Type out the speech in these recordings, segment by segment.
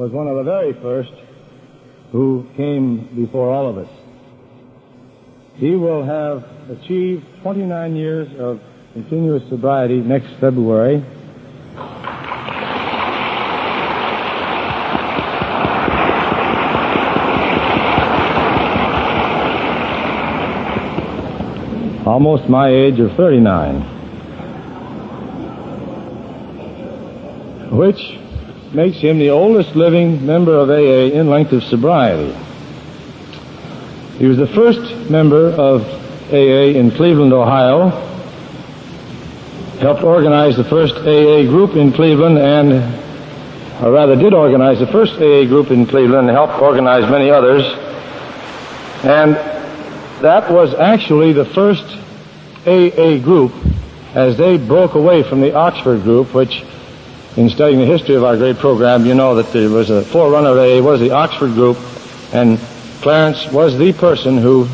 was one of the very first who came before all of us. He will have achieved 29 years of continuous sobriety next February. Almost my age of 39. Which makes him the oldest living member of AA in length of sobriety. He was the first member of AA in Cleveland, Ohio. Helped organize the first AA group in Cleveland and, or rather did organize the first AA group in Cleveland and helped organize many others. And that was actually the first AA group as they broke away from the Oxford group, which in studying the history of our great program, you know that there was a forerunner of AA was the Oxford group, and Clarence was the person who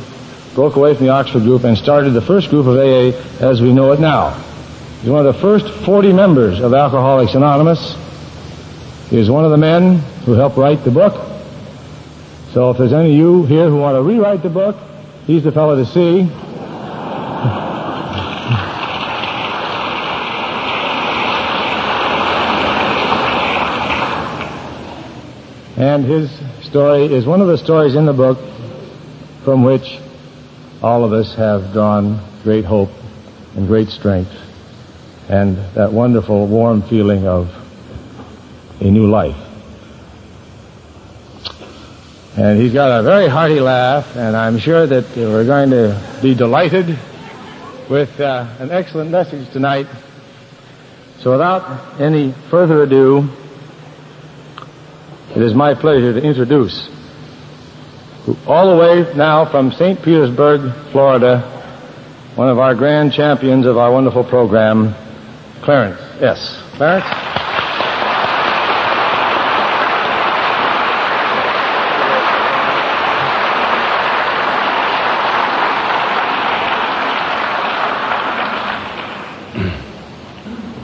broke away from the Oxford group and started the first group of AA as we know it now. He's one of the first 40 members of Alcoholics Anonymous. He is one of the men who helped write the book. So if there's any of you here who want to rewrite the book, he's the fellow to see. And his story is one of the stories in the book from which all of us have drawn great hope and great strength and that wonderful warm feeling of a new life. And he's got a very hearty laugh, and I'm sure that we're going to be delighted with uh, an excellent message tonight. So without any further ado, it is my pleasure to introduce, all the way now from St. Petersburg, Florida, one of our grand champions of our wonderful program, Clarence S. Clarence?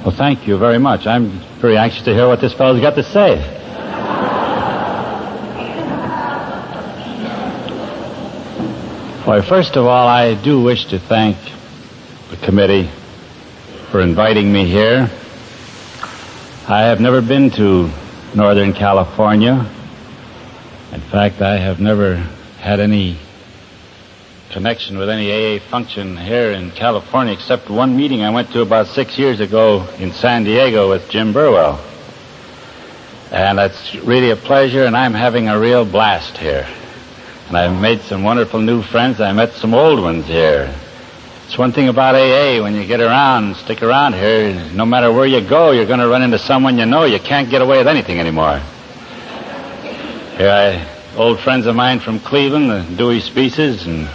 Well, thank you very much. I'm very anxious to hear what this fellow's got to say. Well, first of all, I do wish to thank the committee for inviting me here. I have never been to Northern California. In fact, I have never had any connection with any AA function here in California except one meeting I went to about six years ago in San Diego with Jim Burwell. And it's really a pleasure, and I'm having a real blast here. And I've made some wonderful new friends. I met some old ones here. It's one thing about AA. When you get around, stick around here, no matter where you go, you're going to run into someone you know. You can't get away with anything anymore. Here, I, old friends of mine from Cleveland, the Dewey Speaces and,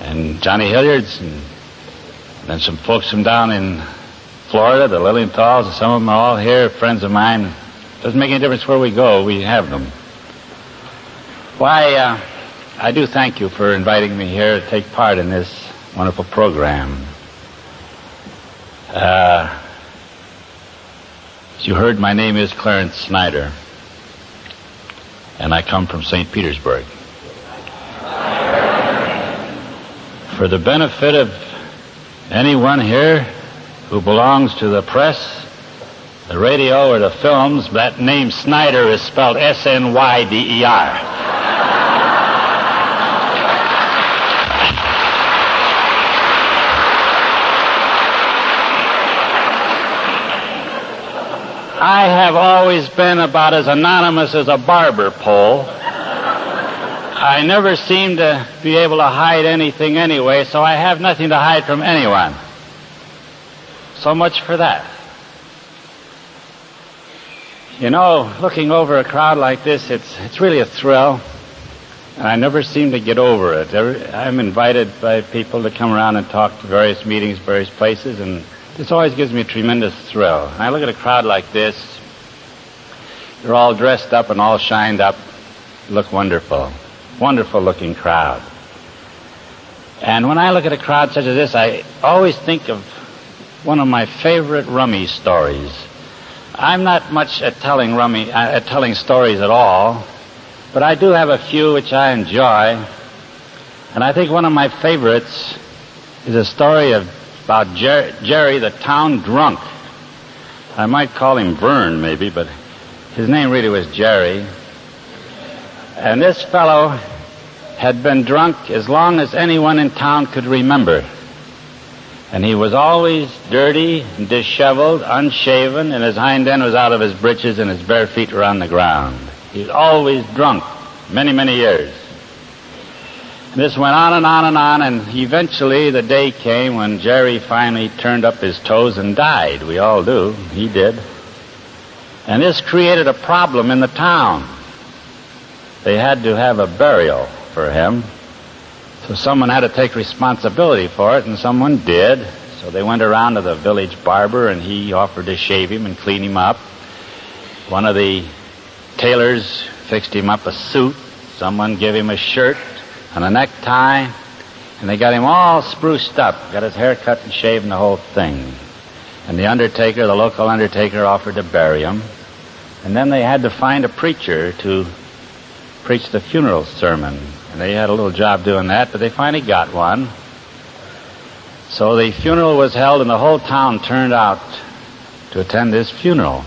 and Johnny Hilliards, and, and then some folks from down in Florida, the Lilienthal's, and some of them are all here, friends of mine. Doesn't make any difference where we go, we have them. Why, uh, I do thank you for inviting me here to take part in this wonderful program. Uh, as you heard, my name is Clarence Snyder, and I come from St. Petersburg. For the benefit of anyone here who belongs to the press, the radio, or the films, that name Snyder is spelled S N Y D E R. I have always been about as anonymous as a barber pole. I never seem to be able to hide anything anyway, so I have nothing to hide from anyone. So much for that. You know, looking over a crowd like this, it's, it's really a thrill. And I never seem to get over it. I'm invited by people to come around and talk to various meetings, various places, and this always gives me a tremendous thrill. I look at a crowd like this. They're all dressed up and all shined up. Look wonderful. Wonderful looking crowd. And when I look at a crowd such as this, I always think of one of my favorite rummy stories. I'm not much at telling rummy, uh, at telling stories at all, but I do have a few which I enjoy. And I think one of my favorites is a story of, about Jer- Jerry, the town drunk. I might call him Vern, maybe, but his name really was Jerry. And this fellow had been drunk as long as anyone in town could remember. And he was always dirty disheveled, unshaven, and his hind end was out of his breeches and his bare feet were on the ground. He was always drunk, many, many years. This went on and on and on, and eventually the day came when Jerry finally turned up his toes and died. We all do. He did. And this created a problem in the town. They had to have a burial for him. So someone had to take responsibility for it, and someone did. So they went around to the village barber, and he offered to shave him and clean him up. One of the tailors fixed him up a suit. Someone gave him a shirt and a necktie, and they got him all spruced up, got his hair cut and shaved and the whole thing. And the undertaker, the local undertaker, offered to bury him. And then they had to find a preacher to preach the funeral sermon. And they had a little job doing that, but they finally got one. So the funeral was held and the whole town turned out to attend this funeral.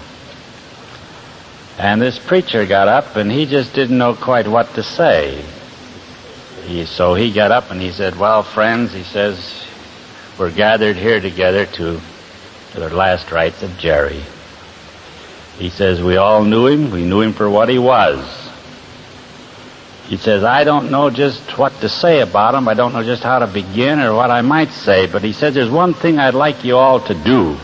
And this preacher got up and he just didn't know quite what to say. He, so he got up and he said, well, friends, he says, we're gathered here together to, to the last rites of Jerry. He says, we all knew him. We knew him for what he was. He says, I don't know just what to say about him. I don't know just how to begin or what I might say, but he says, there's one thing I'd like you all to do.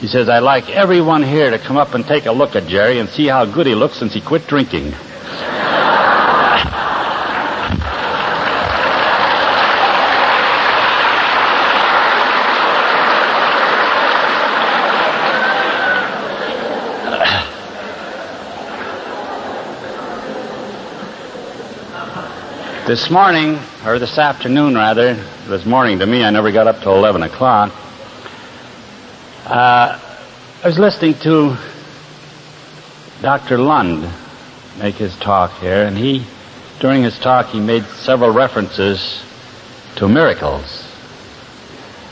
He says, I'd like everyone here to come up and take a look at Jerry and see how good he looks since he quit drinking. This morning, or this afternoon rather, this morning to me, I never got up till 11 o'clock. Uh, I was listening to Dr. Lund make his talk here, and he, during his talk, he made several references to miracles.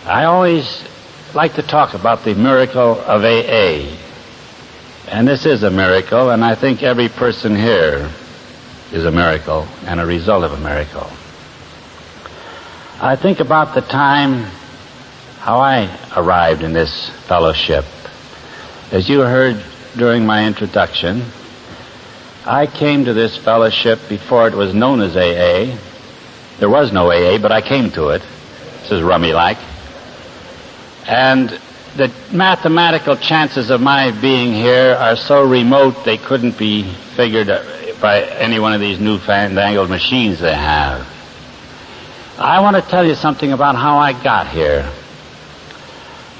I always like to talk about the miracle of AA. And this is a miracle, and I think every person here is a miracle and a result of a miracle. I think about the time how I arrived in this fellowship. As you heard during my introduction, I came to this fellowship before it was known as AA. There was no AA, but I came to it. This is rummy like. And the mathematical chances of my being here are so remote they couldn't be figured by any one of these new fandangled machines they have. I want to tell you something about how I got here.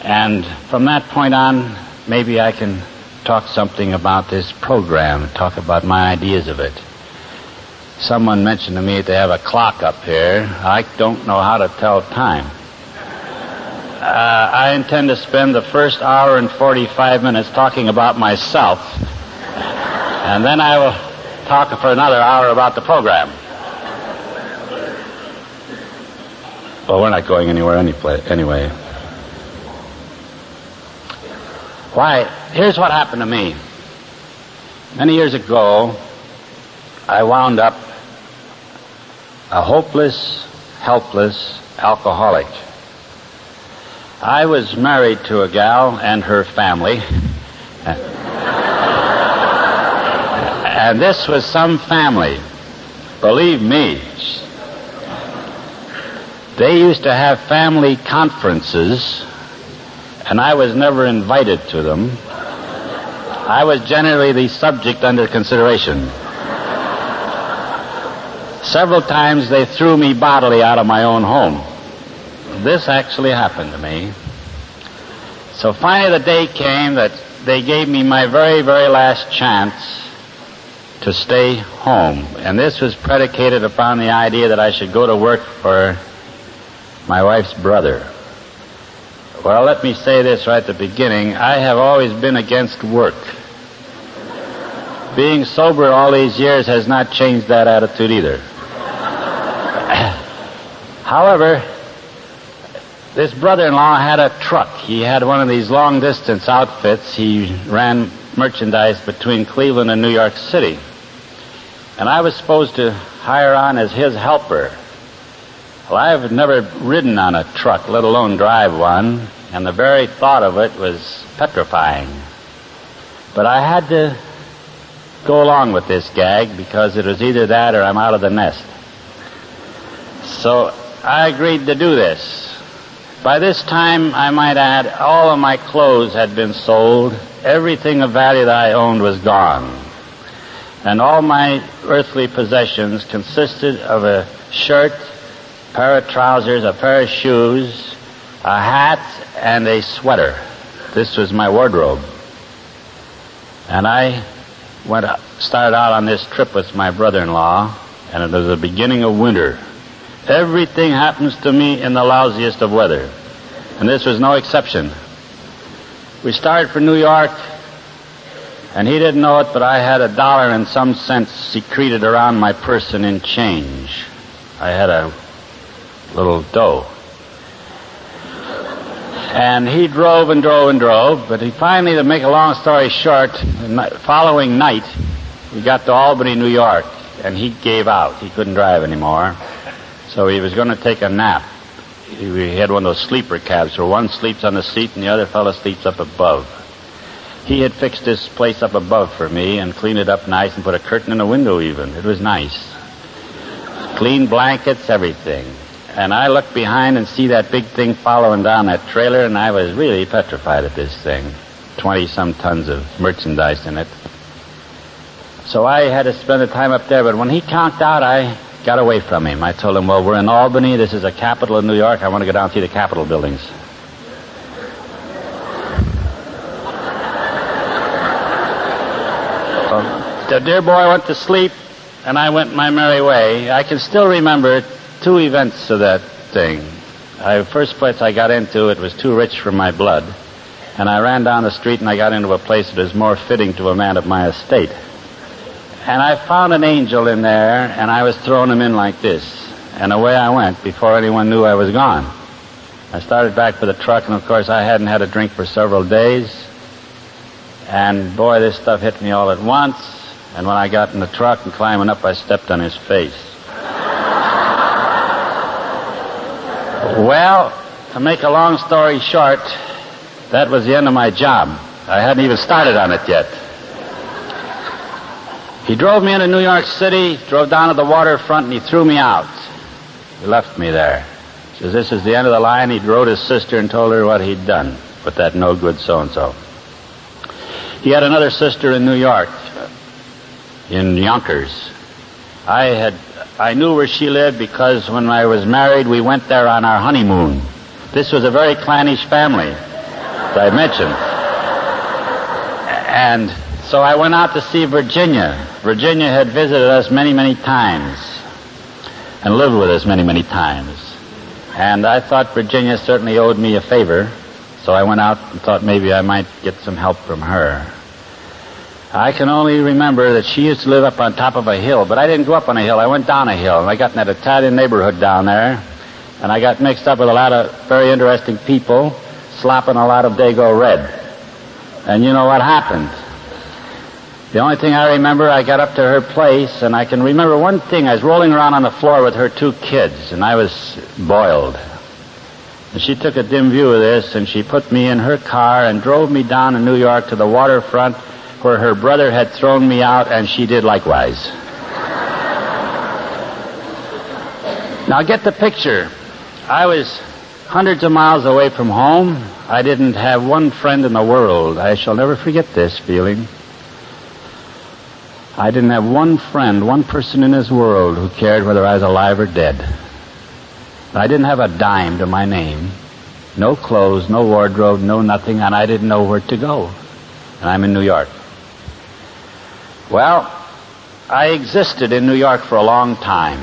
And from that point on, maybe I can talk something about this program, talk about my ideas of it. Someone mentioned to me they have a clock up here. I don't know how to tell time. Uh, I intend to spend the first hour and 45 minutes talking about myself. And then I will talk for another hour about the program. Well, we're not going anywhere anyway. Why, here's what happened to me. Many years ago, I wound up a hopeless, helpless alcoholic. I was married to a gal and her family. And this was some family. Believe me. They used to have family conferences, and I was never invited to them. I was generally the subject under consideration. Several times they threw me bodily out of my own home. This actually happened to me. So finally the day came that they gave me my very, very last chance to stay home. And this was predicated upon the idea that I should go to work for my wife's brother. Well, let me say this right at the beginning. I have always been against work. Being sober all these years has not changed that attitude either. However, this brother-in-law had a truck. He had one of these long-distance outfits. He ran merchandise between Cleveland and New York City. And I was supposed to hire on as his helper. Well, I've never ridden on a truck, let alone drive one, and the very thought of it was petrifying. But I had to go along with this gag because it was either that or I'm out of the nest. So I agreed to do this. By this time, I might add, all of my clothes had been sold. Everything of value that I owned was gone. And all my earthly possessions consisted of a shirt, a pair of trousers, a pair of shoes, a hat, and a sweater. This was my wardrobe. And I went, started out on this trip with my brother-in-law, and it was the beginning of winter. Everything happens to me in the lousiest of weather. And this was no exception. We started for New York, and he didn't know it, but I had a dollar and some cents secreted around my person in change. I had a little dough. And he drove and drove and drove, but he finally, to make a long story short, the following night, we got to Albany, New York, and he gave out. He couldn't drive anymore. So he was going to take a nap. We had one of those sleeper cabs where one sleeps on the seat and the other fellow sleeps up above. He had fixed this place up above for me and cleaned it up nice and put a curtain in the window even. It was nice. Clean blankets, everything. And I looked behind and see that big thing following down that trailer and I was really petrified at this thing. Twenty some tons of merchandise in it. So I had to spend the time up there, but when he conked out, I got away from him. I told him, well, we're in Albany. This is a capital of New York. I want to go down and see the Capitol buildings. The dear boy went to sleep, and I went my merry way. I can still remember two events of that thing. The first place I got into, it was too rich for my blood. And I ran down the street and I got into a place that is more fitting to a man of my estate. And I found an angel in there, and I was throwing him in like this. And away I went before anyone knew I was gone. I started back for the truck, and of course I hadn't had a drink for several days. And boy, this stuff hit me all at once. And when I got in the truck and climbing up, I stepped on his face. well, to make a long story short, that was the end of my job. I hadn't even started on it yet. He drove me into New York City, drove down to the waterfront, and he threw me out. He left me there. He Says this is the end of the line. He wrote his sister and told her what he'd done with that no good so and so. He had another sister in New York, in Yonkers. I had I knew where she lived because when I was married, we went there on our honeymoon. This was a very clannish family, as I mentioned. And so I went out to see Virginia. Virginia had visited us many, many times and lived with us many, many times. And I thought Virginia certainly owed me a favor, so I went out and thought maybe I might get some help from her. I can only remember that she used to live up on top of a hill, but I didn't go up on a hill. I went down a hill, and I got in that Italian neighborhood down there, and I got mixed up with a lot of very interesting people, slopping a lot of Dago red. And you know what happened? The only thing I remember, I got up to her place, and I can remember one thing. I was rolling around on the floor with her two kids, and I was boiled. And she took a dim view of this, and she put me in her car and drove me down to New York to the waterfront where her brother had thrown me out, and she did likewise. now get the picture. I was hundreds of miles away from home. I didn't have one friend in the world. I shall never forget this feeling. I didn't have one friend, one person in this world who cared whether I was alive or dead. I didn't have a dime to my name. No clothes, no wardrobe, no nothing, and I didn't know where to go. And I'm in New York. Well, I existed in New York for a long time.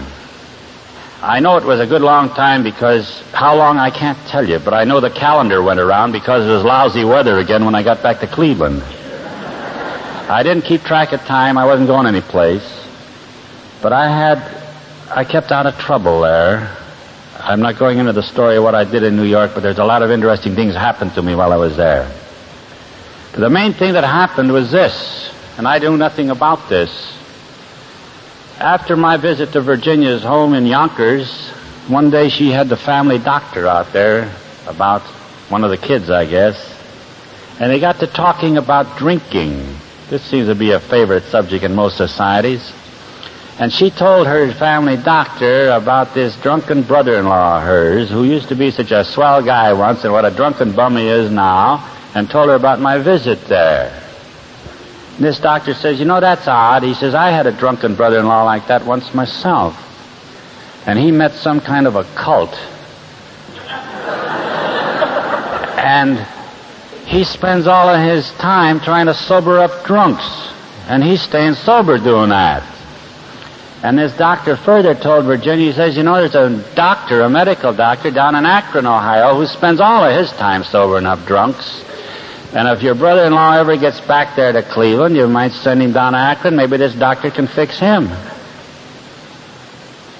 I know it was a good long time because how long I can't tell you, but I know the calendar went around because it was lousy weather again when I got back to Cleveland. I didn't keep track of time. I wasn't going any place. But I had, I kept out of trouble there. I'm not going into the story of what I did in New York, but there's a lot of interesting things happened to me while I was there. The main thing that happened was this, and I knew nothing about this. After my visit to Virginia's home in Yonkers, one day she had the family doctor out there about one of the kids, I guess, and they got to talking about drinking. This seems to be a favorite subject in most societies. And she told her family doctor about this drunken brother-in-law of hers who used to be such a swell guy once and what a drunken bum he is now and told her about my visit there. And this doctor says, you know, that's odd. He says, I had a drunken brother-in-law like that once myself. And he met some kind of a cult. and he spends all of his time trying to sober up drunks. And he's staying sober doing that. And this doctor further told Virginia, he says, you know, there's a doctor, a medical doctor down in Akron, Ohio, who spends all of his time sobering up drunks. And if your brother-in-law ever gets back there to Cleveland, you might send him down to Akron. Maybe this doctor can fix him.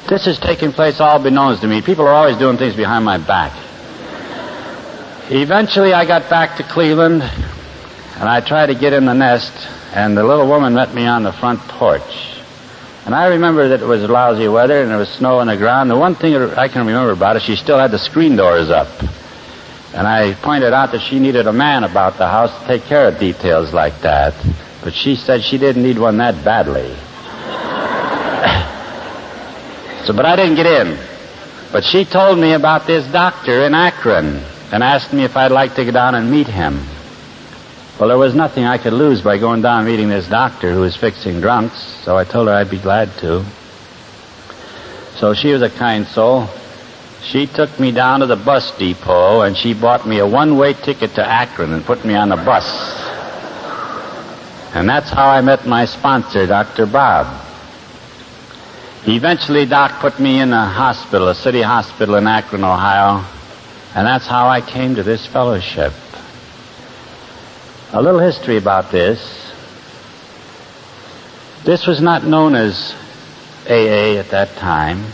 This is taking place all beknownst to me. People are always doing things behind my back. Eventually, I got back to Cleveland, and I tried to get in the nest, and the little woman met me on the front porch. And I remember that it was lousy weather and there was snow on the ground. The one thing I can remember about it, she still had the screen doors up. And I pointed out that she needed a man about the house to take care of details like that. But she said she didn't need one that badly. so, but I didn't get in. But she told me about this doctor in Akron and asked me if I'd like to go down and meet him. Well, there was nothing I could lose by going down and meeting this doctor who was fixing drunks, so I told her I'd be glad to. So she was a kind soul. She took me down to the bus depot and she bought me a one-way ticket to Akron and put me on the bus. And that's how I met my sponsor, Dr. Bob. Eventually, Doc put me in a hospital, a city hospital in Akron, Ohio, and that's how I came to this fellowship. A little history about this. This was not known as AA at that time.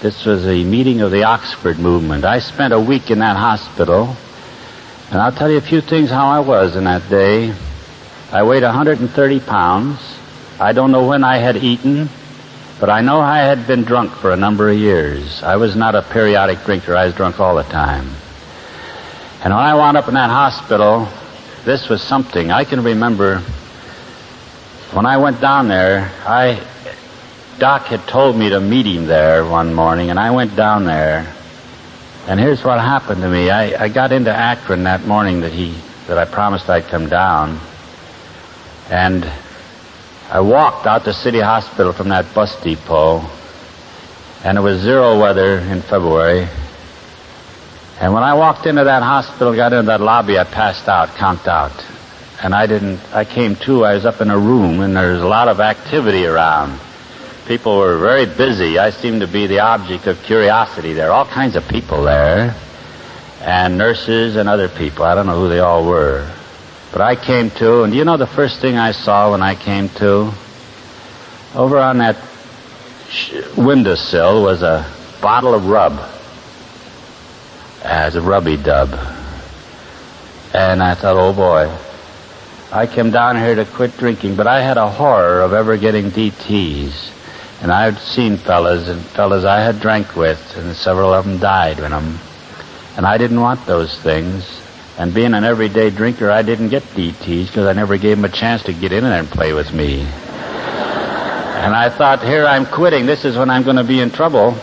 This was a meeting of the Oxford movement. I spent a week in that hospital, and I'll tell you a few things how I was in that day. I weighed 130 pounds. I don't know when I had eaten, but I know I had been drunk for a number of years. I was not a periodic drinker. I was drunk all the time. And when I wound up in that hospital, this was something. I can remember when I went down there, I, Doc had told me to meet him there one morning, and I went down there. And here's what happened to me. I, I got into Akron that morning that he, that I promised I'd come down. And I walked out to City Hospital from that bus depot, and it was zero weather in February. And when I walked into that hospital, got into that lobby, I passed out, conked out. And I didn't, I came to, I was up in a room and there was a lot of activity around. People were very busy. I seemed to be the object of curiosity there. All kinds of people there. And nurses and other people. I don't know who they all were. But I came to, and you know the first thing I saw when I came to? Over on that windowsill was a bottle of rub as a rubby dub. And I thought, oh boy, I came down here to quit drinking, but I had a horror of ever getting DTs. And I'd seen fellas and fellas I had drank with, and several of them died in them. And I didn't want those things. And being an everyday drinker, I didn't get DTs because I never gave them a chance to get in there and play with me. and I thought, here I'm quitting. This is when I'm going to be in trouble.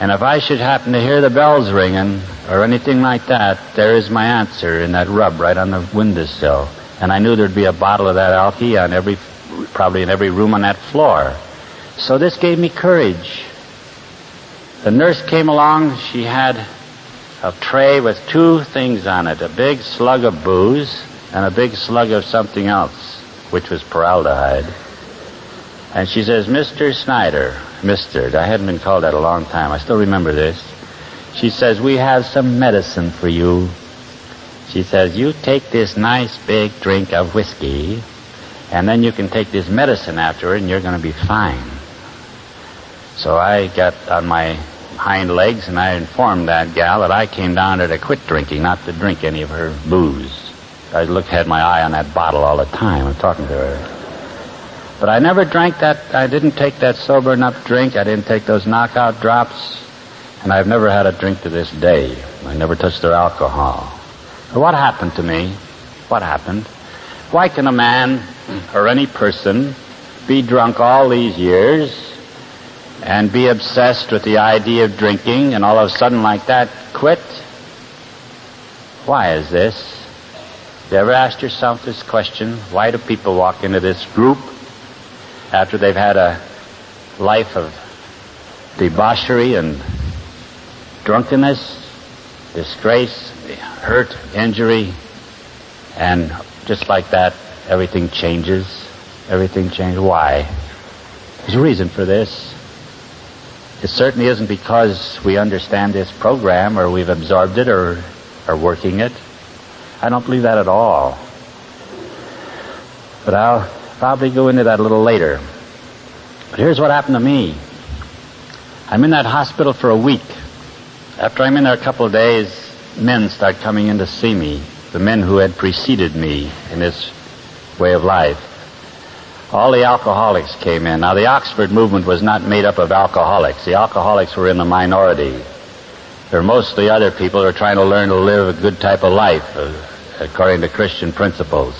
And if I should happen to hear the bells ringing or anything like that, there is my answer in that rub right on the windowsill. And I knew there'd be a bottle of that Alki on every, probably in every room on that floor. So this gave me courage. The nurse came along. She had a tray with two things on it, a big slug of booze and a big slug of something else, which was paraldehyde. And she says, Mr. Snyder, Mr. I hadn't been called that a long time. I still remember this. She says, we have some medicine for you. She says, you take this nice big drink of whiskey, and then you can take this medicine afterward, and you're going to be fine. So I got on my hind legs, and I informed that gal that I came down there to quit drinking, not to drink any of her booze. I looked, had my eye on that bottle all the time. I'm talking to her. But I never drank that, I didn't take that sober enough drink. I didn't take those knockout drops. And I've never had a drink to this day. I never touched their alcohol. What happened to me? What happened? Why can a man or any person be drunk all these years and be obsessed with the idea of drinking and all of a sudden like that quit? Why is this? You ever asked yourself this question? Why do people walk into this group after they've had a life of debauchery and drunkenness, disgrace, hurt, injury, and just like that, everything changes. Everything changes. Why? There's a reason for this. It certainly isn't because we understand this program or we've absorbed it or are working it. I don't believe that at all. But I'll probably go into that a little later. But here's what happened to me. I'm in that hospital for a week. After I'm in there a couple of days, men start coming in to see me. The men who had preceded me in this way of life. All the alcoholics came in. Now the Oxford movement was not made up of alcoholics. The alcoholics were in the minority. They're mostly other people who are trying to learn to live a good type of life uh, according to Christian principles.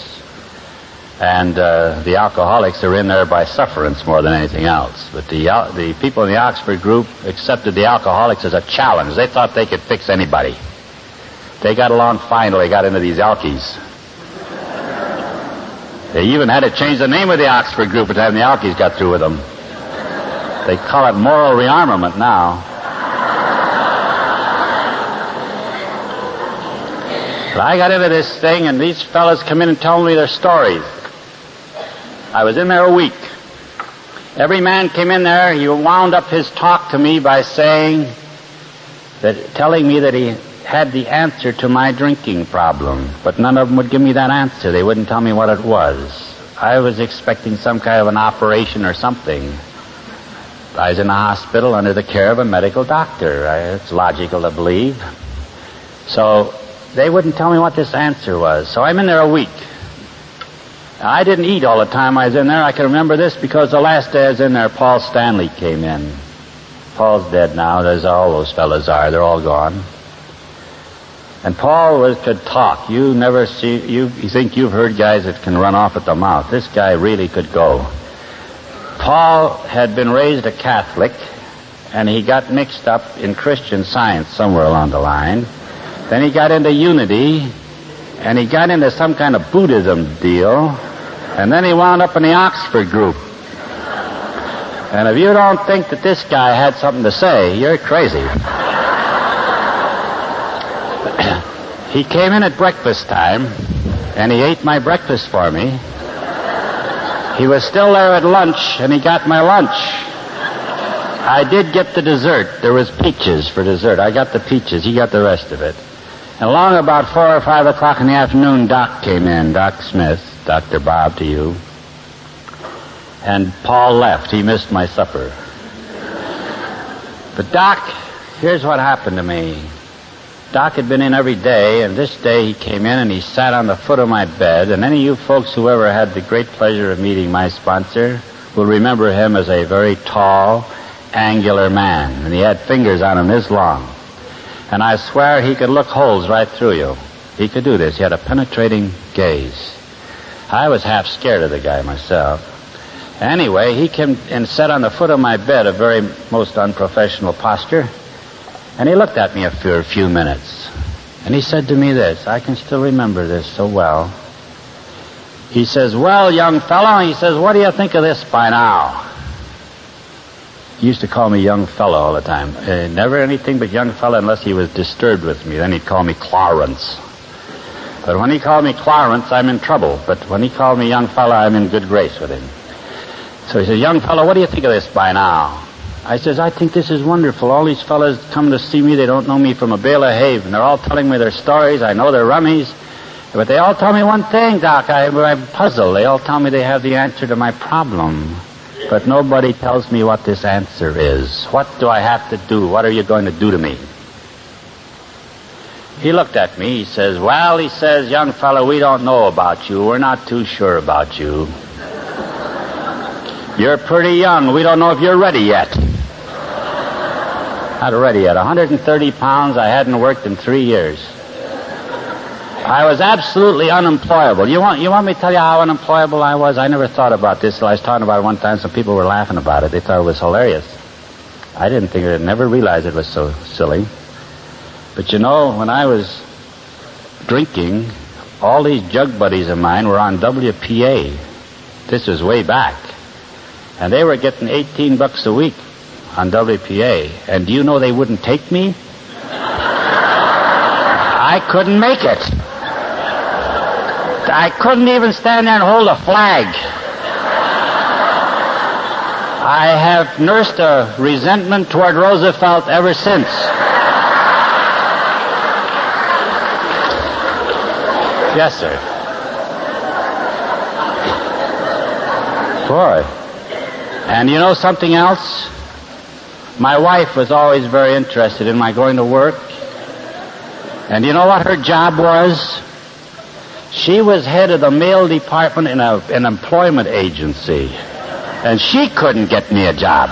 And uh, the alcoholics are in there by sufferance more than anything else. But the, uh, the people in the Oxford group accepted the alcoholics as a challenge. They thought they could fix anybody. They got along fine till they got into these Alkies. They even had to change the name of the Oxford group by the time the Alkies got through with them. They call it moral rearmament now. But I got into this thing, and these fellas come in and tell me their stories. I was in there a week. Every man came in there, he wound up his talk to me by saying that, telling me that he had the answer to my drinking problem, but none of them would give me that answer. They wouldn't tell me what it was. I was expecting some kind of an operation or something. I was in a hospital under the care of a medical doctor. It's logical to believe. So they wouldn't tell me what this answer was. So I'm in there a week. I didn't eat all the time I was in there. I can remember this because the last day I was in there, Paul Stanley came in. Paul's dead now, as all those fellows are. They're all gone. And Paul was, could talk. You never see, you, you think you've heard guys that can run off at the mouth. This guy really could go. Paul had been raised a Catholic, and he got mixed up in Christian science somewhere along the line. Then he got into unity, and he got into some kind of Buddhism deal, and then he wound up in the Oxford group. And if you don't think that this guy had something to say, you're crazy. He came in at breakfast time, and he ate my breakfast for me. He was still there at lunch, and he got my lunch. I did get the dessert. There was peaches for dessert. I got the peaches. He got the rest of it. And along about four or five o'clock in the afternoon, Doc came in, Doc Smith. Dr. Bob to you. And Paul left. He missed my supper. But Doc, here's what happened to me. Doc had been in every day, and this day he came in and he sat on the foot of my bed. And any of you folks who ever had the great pleasure of meeting my sponsor will remember him as a very tall, angular man. And he had fingers on him this long. And I swear he could look holes right through you. He could do this. He had a penetrating gaze. I was half scared of the guy myself. Anyway, he came and sat on the foot of my bed, a very most unprofessional posture, and he looked at me for a few minutes. And he said to me this, I can still remember this so well. He says, Well, young fellow, he says, what do you think of this by now? He used to call me young fellow all the time. Uh, never anything but young fellow unless he was disturbed with me. Then he'd call me Clarence. But when he called me Clarence, I'm in trouble. But when he called me young fellow, I'm in good grace with him. So he says, young fellow, what do you think of this by now? I says, I think this is wonderful. All these fellows come to see me. They don't know me from a bale of hay. And they're all telling me their stories. I know their rummies. But they all tell me one thing, Doc. I, I'm puzzled. They all tell me they have the answer to my problem. But nobody tells me what this answer is. What do I have to do? What are you going to do to me? He looked at me. He says, Well, he says, young fellow, we don't know about you. We're not too sure about you. You're pretty young. We don't know if you're ready yet. Not ready yet. 130 pounds. I hadn't worked in three years. I was absolutely unemployable. You want, you want me to tell you how unemployable I was? I never thought about this I was talking about it one time. Some people were laughing about it. They thought it was hilarious. I didn't think it, never realized it was so silly. But you know, when I was drinking, all these jug buddies of mine were on WPA. This was way back. And they were getting 18 bucks a week on WPA. And do you know they wouldn't take me? I couldn't make it. I couldn't even stand there and hold a flag. I have nursed a resentment toward Roosevelt ever since. Yes, sir. Boy. And you know something else? My wife was always very interested in my going to work. And you know what her job was? She was head of the mail department in a, an employment agency. And she couldn't get me a job.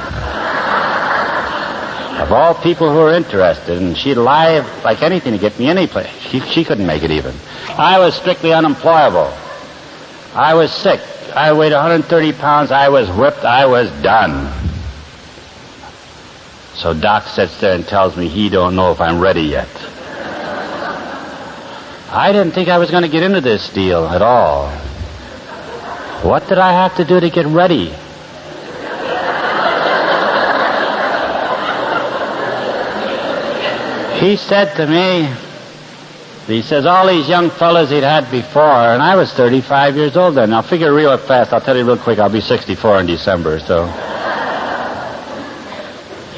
Of all people who were interested, and she'd lie like anything to get me any place. She, she couldn't make it even. I was strictly unemployable. I was sick. I weighed 130 pounds. I was whipped. I was done. So Doc sits there and tells me he don't know if I'm ready yet. I didn't think I was going to get into this deal at all. What did I have to do to get ready? he said to me, he says, all these young fellas he'd had before, and I was 35 years old then. Now figure real fast. I'll tell you real quick. I'll be 64 in December, so.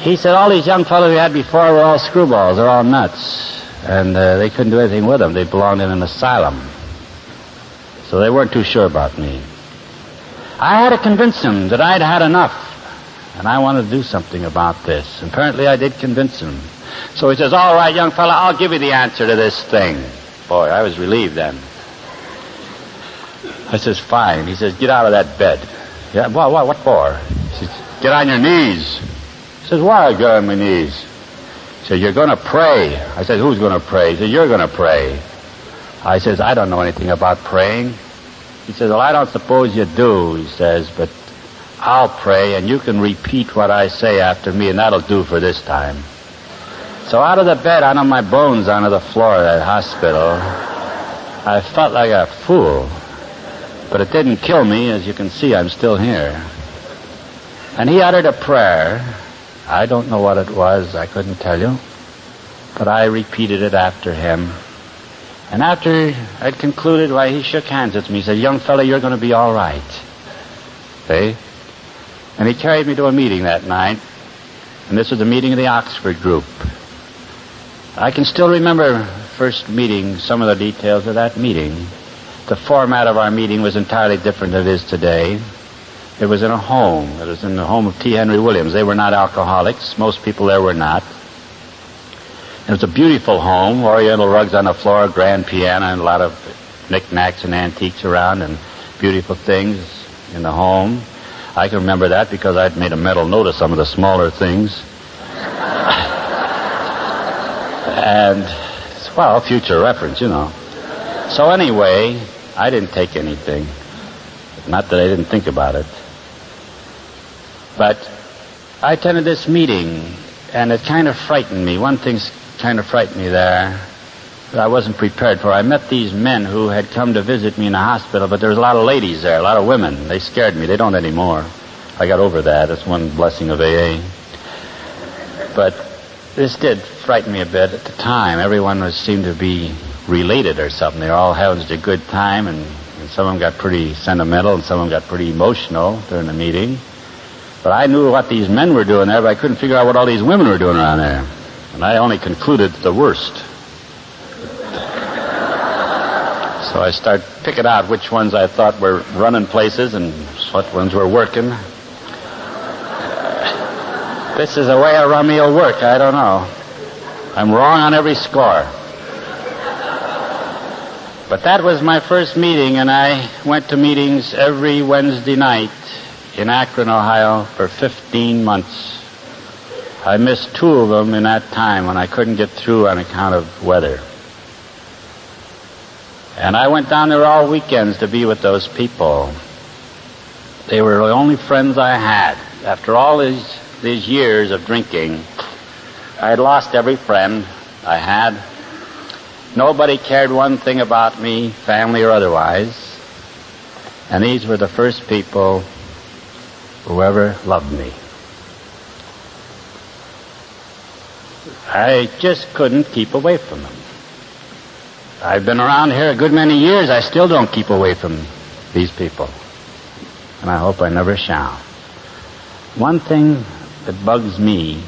He said, all these young fellows we had before were all screwballs. They're all nuts and uh, they couldn't do anything with them. They belonged in an asylum. So they weren't too sure about me. I had to convince them that I'd had enough, and I wanted to do something about this. Apparently I did convince him. So he says, all right, young fella, I'll give you the answer to this thing. Boy, I was relieved then. I says, fine. He says, get out of that bed. Yeah, what, what for? He says, get on your knees. He says, why I get on my knees? He said, You're going to pray. I said, Who's going to pray? He said, You're going to pray. I says, I don't know anything about praying. He says, Well, I don't suppose you do, he says, but I'll pray and you can repeat what I say after me and that'll do for this time. So out of the bed, out of my bones, onto the floor of that hospital, I felt like a fool. But it didn't kill me. As you can see, I'm still here. And he uttered a prayer I don't know what it was, I couldn't tell you. But I repeated it after him. And after I'd concluded, why, he shook hands with me. He said, Young fellow, you're going to be all right. See? And he carried me to a meeting that night. And this was a meeting of the Oxford group. I can still remember first meeting, some of the details of that meeting. The format of our meeting was entirely different than it is today. It was in a home. It was in the home of T. Henry Williams. They were not alcoholics. Most people there were not. It was a beautiful home, oriental rugs on the floor, grand piano, and a lot of knickknacks and antiques around, and beautiful things in the home. I can remember that because I'd made a mental note of some of the smaller things. and, well, future reference, you know. So anyway, I didn't take anything. Not that I didn't think about it. But I attended this meeting, and it kind of frightened me. One thing kind of frightened me there that I wasn't prepared for. I met these men who had come to visit me in the hospital, but there was a lot of ladies there, a lot of women. They scared me. They don't anymore. I got over that. That's one blessing of AA. But this did frighten me a bit at the time. Everyone was seemed to be related or something. They were all having a good time, and And some of them got pretty sentimental and some of them got pretty emotional during the meeting. But I knew what these men were doing there, but I couldn't figure out what all these women were doing around there. And I only concluded the worst. So I started picking out which ones I thought were running places and what ones were working. This is the way a rummy will work. I don't know. I'm wrong on every score. But that was my first meeting, and I went to meetings every Wednesday night in Akron, Ohio for 15 months. I missed two of them in that time when I couldn't get through on account of weather. And I went down there all weekends to be with those people. They were the only friends I had. After all these, these years of drinking, I had lost every friend I had. Nobody cared one thing about me, family or otherwise. And these were the first people who ever loved me. I just couldn't keep away from them. I've been around here a good many years. I still don't keep away from these people. And I hope I never shall. One thing that bugs me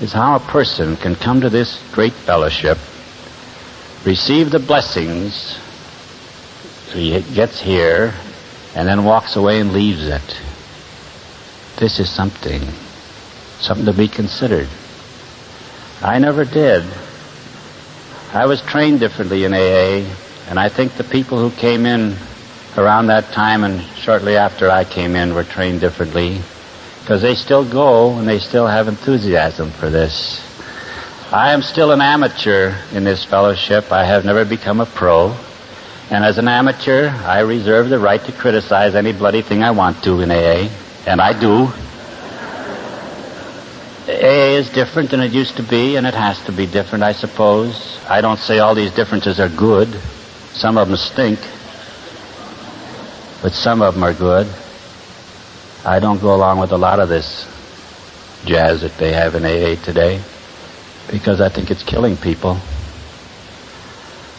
is how a person can come to this great fellowship, receive the blessings, he gets here, and then walks away and leaves it. This is something, something to be considered. I never did. I was trained differently in AA, and I think the people who came in around that time and shortly after I came in were trained differently because they still go and they still have enthusiasm for this. I am still an amateur in this fellowship. I have never become a pro. And as an amateur, I reserve the right to criticize any bloody thing I want to in AA, and I do. AA is different than it used to be, and it has to be different, I suppose. I don't say all these differences are good. Some of them stink. But some of them are good. I don't go along with a lot of this jazz that they have in AA today because I think it's killing people.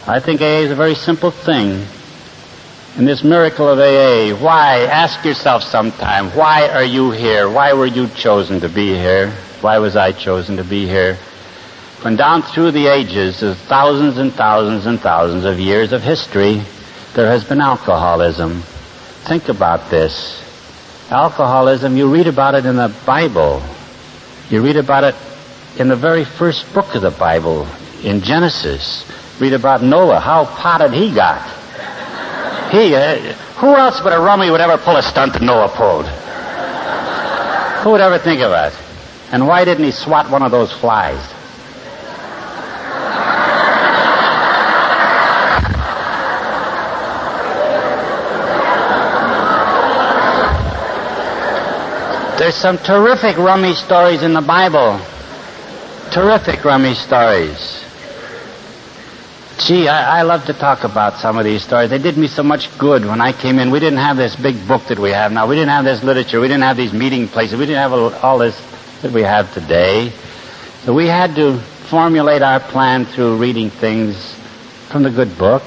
I think AA is a very simple thing. And this miracle of AA, why? Ask yourself sometime, why are you here? Why were you chosen to be here? Why was I chosen to be here? When down through the ages of thousands and thousands and thousands of years of history, there has been alcoholism. Think about this. Alcoholism, you read about it in the Bible. You read about it in the very first book of the Bible, in Genesis. Read about Noah, how potted he got. He, uh, who else but a rummy would ever pull a stunt that Noah pulled? Who would ever think of that? And why didn't he swat one of those flies? There's some terrific rummy stories in the Bible. Terrific rummy stories. Gee, I, I, love to talk about some of these stories. They did me so much good when I came in. We didn't have this big book that we have now. We didn't have this literature. We didn't have these meeting places. We didn't have all this that we have today. So we had to formulate our plan through reading things from the good book.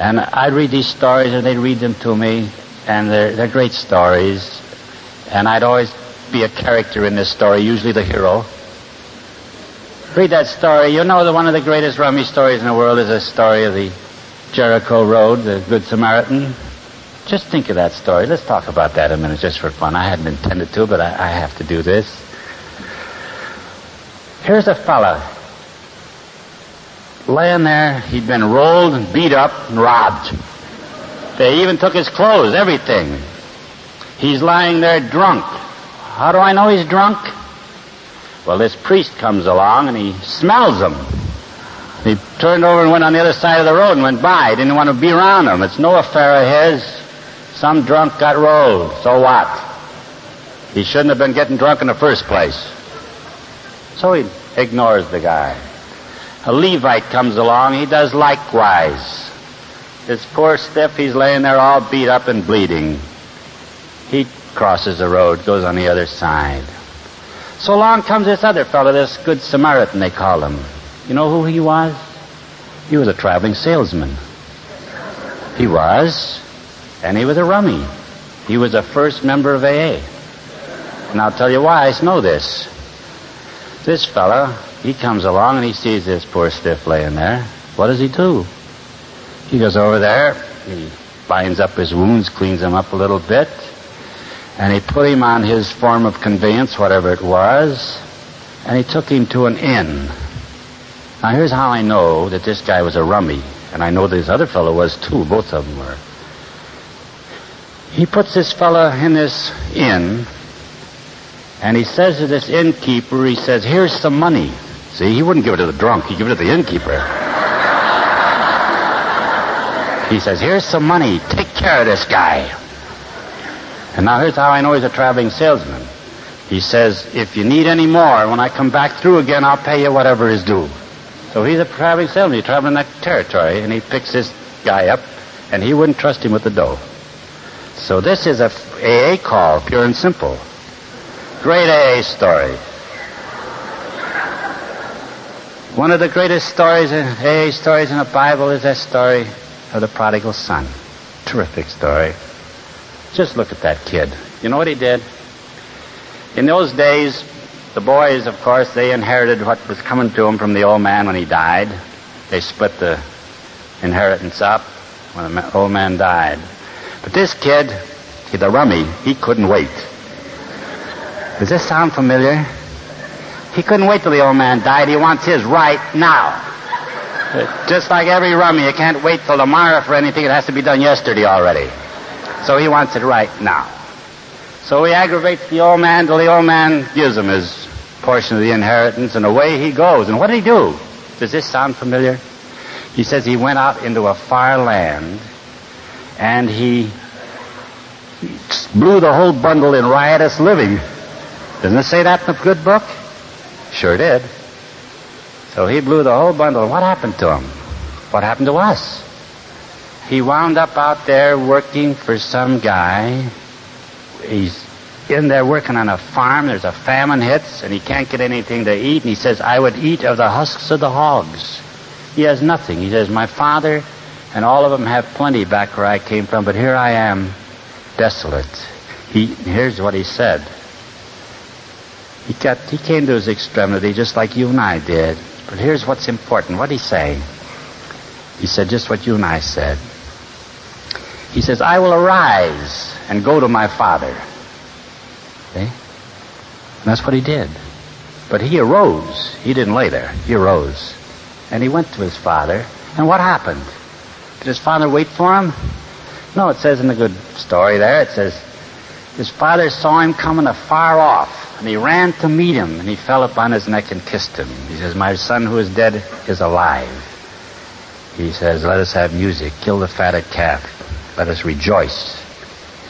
And I'd read these stories and they'd read them to me. And they're, they're great stories. And I'd always be a character in this story, usually the hero. Read that story. You know that one of the greatest rummy stories in the world is the story of the Jericho Road, the Good Samaritan. Just think of that story. Let's talk about that a minute just for fun. I hadn't intended to, but I, I have to do this. Here's a fella laying there. He'd been rolled and beat up and robbed. They even took his clothes, everything. He's lying there drunk. How do I know he's drunk? Well, this priest comes along and he smells him. He turned over and went on the other side of the road and went by. He didn't want to be around him. It's no affair of his. Some drunk got rolled. So what? He shouldn't have been getting drunk in the first place. So he ignores the guy. A Levite comes along. He does likewise. This poor stiff, he's laying there all beat up and bleeding. He crosses the road, goes on the other side. So along comes this other fellow, this Good Samaritan, they call him. You know who he was? He was a traveling salesman. He was, and he was a rummy. He was a first member of AA. And I'll tell you why I know this. This fellow, he comes along and he sees this poor stiff laying there. What does he do? He goes over there, he binds up his wounds, cleans them up a little bit, and he put him on his form of conveyance, whatever it was, and he took him to an inn. Now here's how I know that this guy was a rummy, and I know this other fellow was too, both of them were. He puts this fellow in this inn, and he says to this innkeeper, he says, here's some money. See, he wouldn't give it to the drunk, he'd give it to the innkeeper. he says, here's some money, take care of this guy. And now here's how I know he's a traveling salesman. He says, if you need any more, when I come back through again, I'll pay you whatever is due. So he's a traveling salesman. He's traveling that territory, and he picks this guy up, and he wouldn't trust him with the dough. So this is a AA call, pure and simple. Great AA story. One of the greatest stories, in, AA stories in the Bible is that story of the prodigal son. Terrific story. Just look at that kid. You know what he did? In those days, the boys, of course, they inherited what was coming to them from the old man when he died. They split the inheritance up when the old man died. But this kid, the rummy, he couldn't wait. Does this sound familiar? He couldn't wait till the old man died. He wants his right now. Just like every rummy, you can't wait till tomorrow for anything. It has to be done yesterday already. So he wants it right now. So he aggravates the old man till the old man gives him his portion of the inheritance, and away he goes. And what did he do? Does this sound familiar? He says he went out into a far land and he blew the whole bundle in riotous living. Doesn't it say that in the good book? Sure did. So he blew the whole bundle. What happened to him? What happened to us? He wound up out there working for some guy. He's in there working on a farm. There's a famine hits, and he can't get anything to eat. And he says, I would eat of the husks of the hogs. He has nothing. He says, My father and all of them have plenty back where I came from, but here I am, desolate. He, here's what he said. He got, he came to his extremity just like you and I did. But here's what's important. What did he say? He said just what you and I said. He says, I will arise and go to my father. See? And that's what he did. But he arose. He didn't lay there. He arose. And he went to his father. And what happened? Did his father wait for him? No, it says in the good story there, it says, his father saw him coming afar off, and he ran to meet him, and he fell upon his neck and kissed him. He says, My son who is dead is alive. He says, Let us have music, kill the fatted calf, let us rejoice.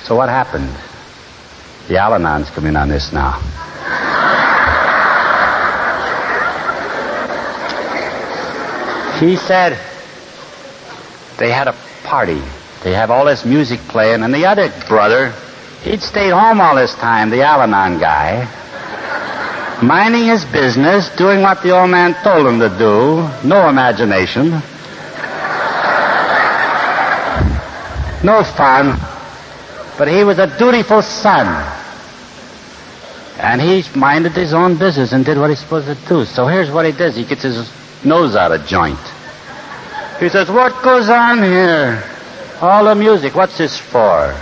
So what happened? The Al Anons come in on this now. he said, they had a party. They have all this music playing, and the other brother, he'd stayed home all this time, the Al Anon guy, minding his business, doing what the old man told him to do, no imagination, no fun, but he was a dutiful son. And he minded his own business and did what he's supposed to do. So here's what he does. He gets his nose out of joint. He says, What goes on here? All the music, what's this for?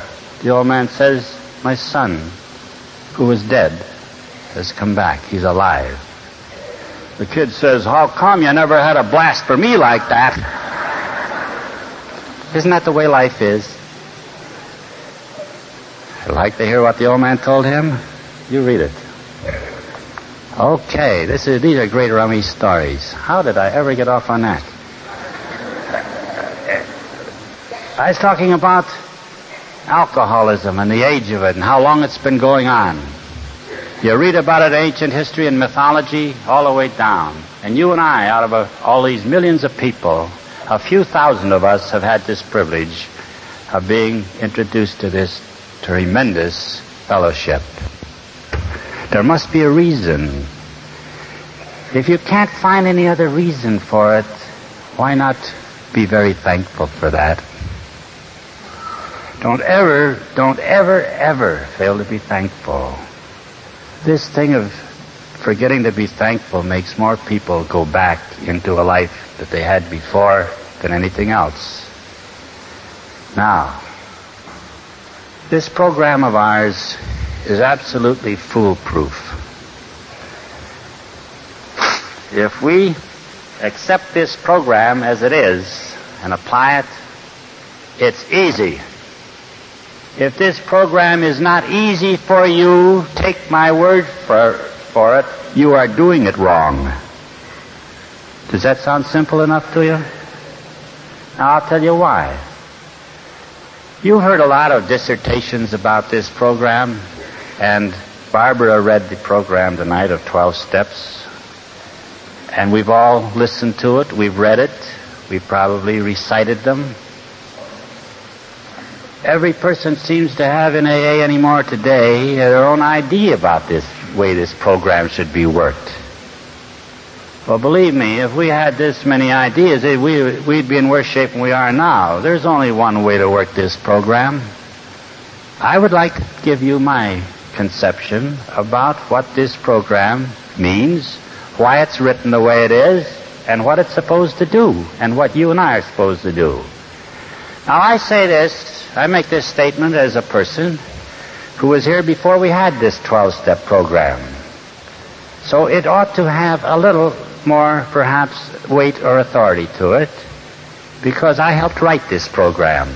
The old man says, My son, who was dead, has come back. He's alive. The kid says, How come you never had a blast for me like that? Isn't that the way life is? Like to hear what the old man told him. You read it. Okay, this is, these are great rummy stories. How did I ever get off on that? I was talking about alcoholism and the age of it and how long it's been going on. You read about it in ancient history and mythology all the way down. And you and I, out of a, all these millions of people, a few thousand of us have had this privilege of being introduced to this tremendous fellowship. There must be a reason. If you can't find any other reason for it, why not be very thankful for that? Don't ever, don't ever, ever fail to be thankful. This thing of forgetting to be thankful makes more people go back into a life that they had before than anything else. Now, this program of ours is absolutely foolproof. If we accept this program as it is and apply it, it's easy. If this program is not easy for you, take my word for, for it, you are doing it wrong. Does that sound simple enough to you? Now I'll tell you why. You heard a lot of dissertations about this program, and Barbara read the program tonight of 12 steps, and we've all listened to it, we've read it, we've probably recited them. Every person seems to have in AA anymore today their own idea about this way this program should be worked. Well, believe me, if we had this many ideas, eh, we, we'd be in worse shape than we are now. There's only one way to work this program. I would like to give you my conception about what this program means, why it's written the way it is, and what it's supposed to do, and what you and I are supposed to do. Now, I say this, I make this statement as a person who was here before we had this 12 step program. So it ought to have a little more, perhaps, weight or authority to it because I helped write this program.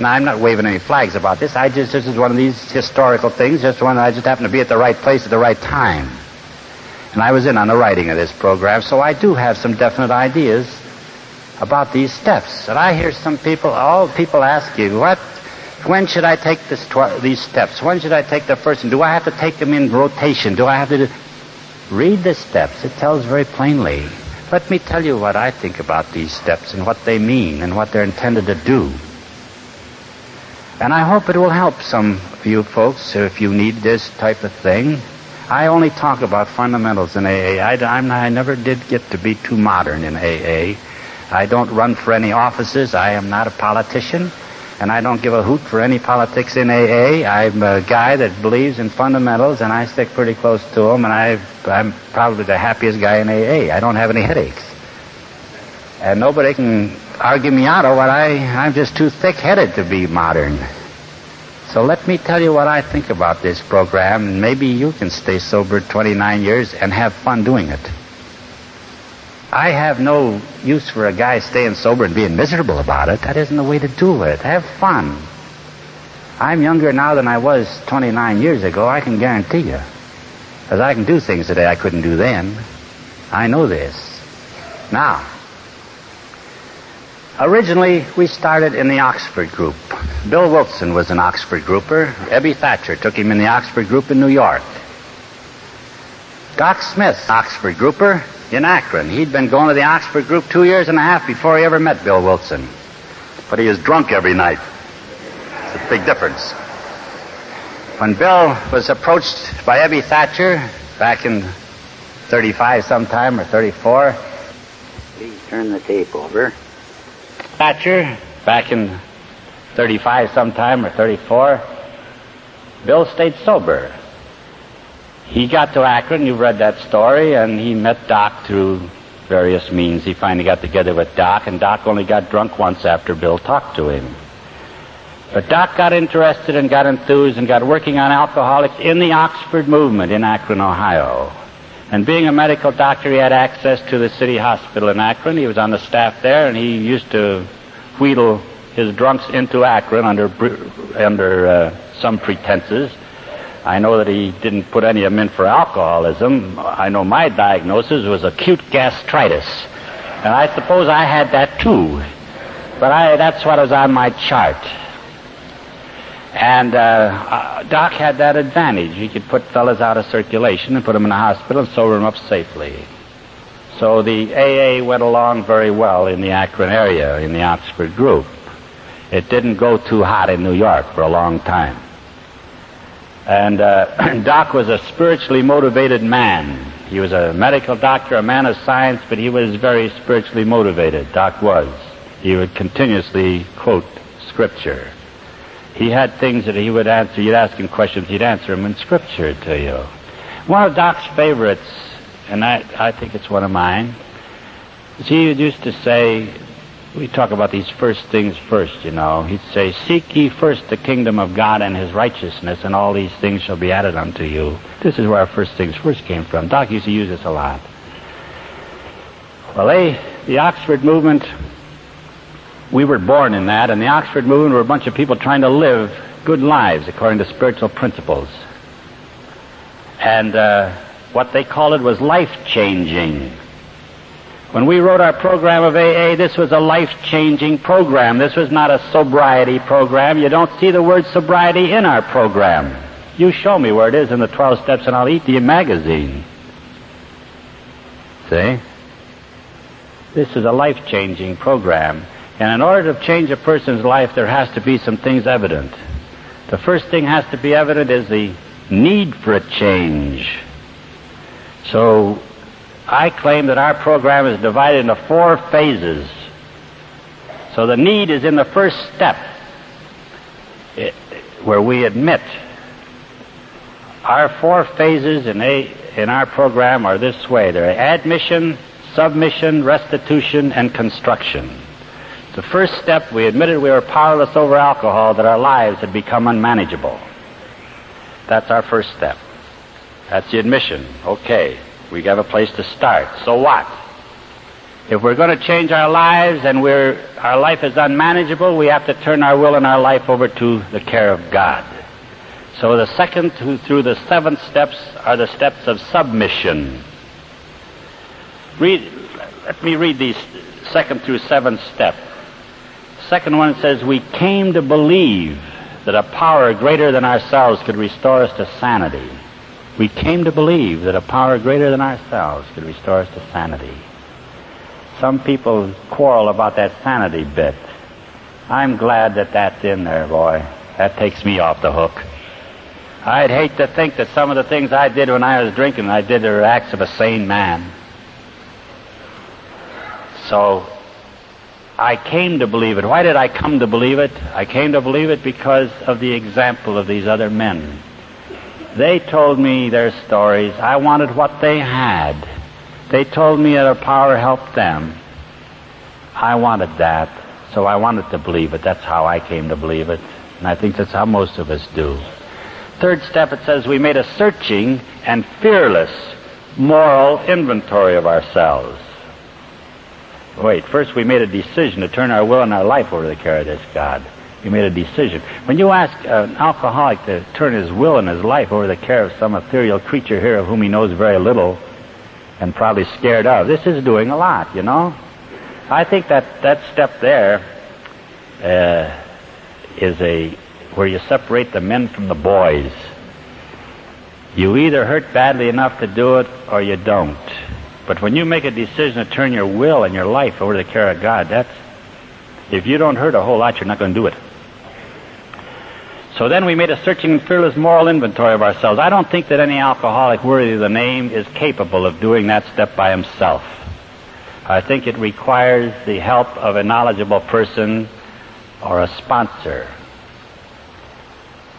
Now, I'm not waving any flags about this. I just, this is one of these historical things, just one I just happened to be at the right place at the right time. And I was in on the writing of this program, so I do have some definite ideas about these steps. And I hear some people, all people ask you, what, when should I take this tw- these steps? When should I take the first one? Do I have to take them in rotation? Do I have to do... Read the steps. It tells very plainly. Let me tell you what I think about these steps and what they mean and what they're intended to do. And I hope it will help some of you folks if you need this type of thing. I only talk about fundamentals in AA. I, I never did get to be too modern in AA. I don't run for any offices. I am not a politician and I don't give a hoot for any politics in AA. I'm a guy that believes in fundamentals, and I stick pretty close to them, and I, I'm probably the happiest guy in AA. I don't have any headaches. And nobody can argue me out of what I, I'm just too thick-headed to be modern. So let me tell you what I think about this program, and maybe you can stay sober 29 years and have fun doing it. I have no use for a guy staying sober and being miserable about it. That isn't the way to do it. Have fun. I'm younger now than I was 29 years ago, I can guarantee you. Because I can do things today I couldn't do then. I know this. Now, originally we started in the Oxford group. Bill Wilson was an Oxford grouper. Ebby Thatcher took him in the Oxford group in New York. Doc Smith, Oxford grouper, in Akron. He'd been going to the Oxford group two years and a half before he ever met Bill Wilson. But he was drunk every night. It's a big difference. When Bill was approached by Ebby Thatcher back in 35 sometime or 34, please turn the tape over. Thatcher, back in 35 sometime or 34, Bill stayed sober. He got to Akron, you've read that story, and he met Doc through various means. He finally got together with Doc, and Doc only got drunk once after Bill talked to him. But Doc got interested and got enthused and got working on alcoholics in the Oxford movement in Akron, Ohio. And being a medical doctor, he had access to the city hospital in Akron. He was on the staff there, and he used to wheedle his drunks into Akron under under uh, some pretenses I know that he didn't put any of them in for alcoholism. I know my diagnosis was acute gastritis. And I suppose I had that too. But I, that's what was on my chart. And uh, uh Doc had that advantage. He could put fellas out of circulation and put them in the hospital and sober them up safely. So the AA went along very well in the Akron area, in the Oxford group. It didn't go too hot in New York for a long time. And uh, Doc was a spiritually motivated man. He was a medical doctor, a man of science, but he was very spiritually motivated. Doc was. He would continuously quote scripture. he had things that he would answer. You'd ask him questions, he'd answer them in Scripture to you. One of Doc's favorites, and I, I think it's one of mine, is he used to say, we talk about these first things first, you know. He'd say, Seek ye first the kingdom of God and his righteousness, and all these things shall be added unto you. This is where our first things first came from. Doc used to use this a lot. Well, they, the Oxford movement, we were born in that, and the Oxford movement were a bunch of people trying to live good lives according to spiritual principles. And uh, what they called it was life changing. When we wrote our program of AA, this was a life-changing program. This was not a sobriety program. You don't see the word sobriety in our program. You show me where it is in the 12 Steps and I'll eat the magazine. See? This is a life-changing program. And in order to change a person's life, there has to be some things evident. The first thing has to be evident is the need for a change. So I claim that our program is divided into four phases. So the need is in the first step, it, where we admit our four phases in, a, in our program are this way. They're admission, submission, restitution, and construction. The first step, we admitted we were powerless over alcohol, that our lives had become unmanageable. That's our first step. That's the admission. Okay. We have a place to start. So what? If we're going to change our lives and our life is unmanageable, we have to turn our will and our life over to the care of God. So the second through the seventh steps are the steps of submission. Read, let me read these second through seventh step. Second one says, We came to believe that a power greater than ourselves could restore us to sanity. We came to believe that a power greater than ourselves could restore us to sanity. Some people quarrel about that sanity bit. I'm glad that that's in there, boy. That takes me off the hook. I'd hate to think that some of the things I did when I was drinking, I did are acts of a sane man. So, I came to believe it. Why did I come to believe it? I came to believe it because of the example of these other men. They told me their stories. I wanted what they had. They told me that their power helped them. I wanted that, so I wanted to believe it. That's how I came to believe it. And I think that's how most of us do. Third step, it says we made a searching and fearless moral inventory of ourselves. Wait, first we made a decision to turn our will and our life over to the care of this God. He made a decision. When you ask an alcoholic to turn his will and his life over the care of some ethereal creature here of whom he knows very little and probably scared of, this is doing a lot, you know? I think that that step there uh, is a where you separate the men from the boys. You either hurt badly enough to do it or you don't. But when you make a decision to turn your will and your life over to the care of God, that's if you don't hurt a whole lot, you're not going to do it. So then we made a searching and fearless moral inventory of ourselves. I don't think that any alcoholic worthy of the name is capable of doing that step by himself. I think it requires the help of a knowledgeable person or a sponsor.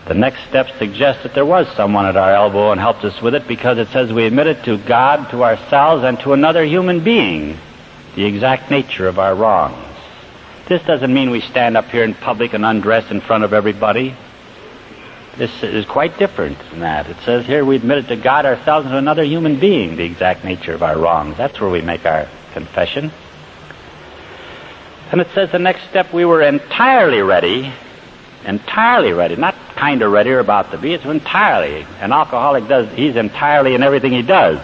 The next step suggests that there was someone at our elbow and helped us with it because it says we admitted to God, to ourselves, and to another human being the exact nature of our wrongs. This doesn't mean we stand up here in public and undress in front of everybody. This is quite different than that. It says here we admit it to God ourselves and to another human being the exact nature of our wrongs. That's where we make our confession. And it says the next step we were entirely ready, entirely ready, not kind of ready or about to be, it's entirely. An alcoholic does, he's entirely in everything he does.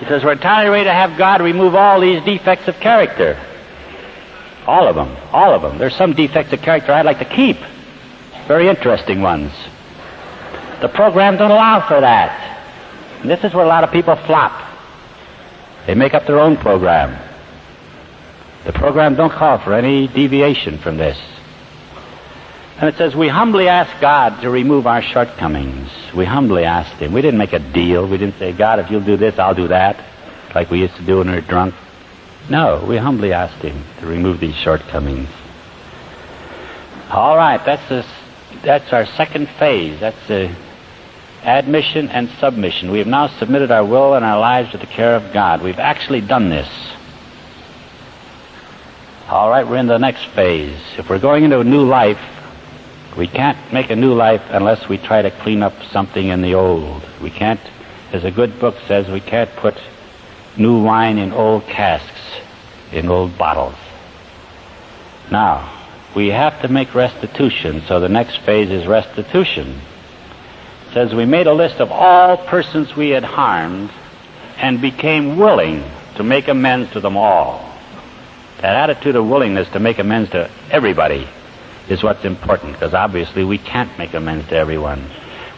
He says we're entirely ready to have God remove all these defects of character. All of them, all of them. There's some defects of character I'd like to keep. Very interesting ones. The program don't allow for that. And this is where a lot of people flop. They make up their own program. The program don't call for any deviation from this. And it says, we humbly ask God to remove our shortcomings. We humbly asked Him. We didn't make a deal. We didn't say, God, if you'll do this, I'll do that, like we used to do when we were drunk. No, we humbly asked Him to remove these shortcomings. All right, that's the, that's our second phase. That's the admission and submission. We have now submitted our will and our lives to the care of God. We've actually done this. All right, we're in the next phase. If we're going into a new life, we can't make a new life unless we try to clean up something in the old. We can't, as a good book says, we can't put new wine in old casks, in old bottles. Now, we have to make restitution, so the next phase is restitution. It says we made a list of all persons we had harmed and became willing to make amends to them all. That attitude of willingness to make amends to everybody is what's important, because obviously we can't make amends to everyone.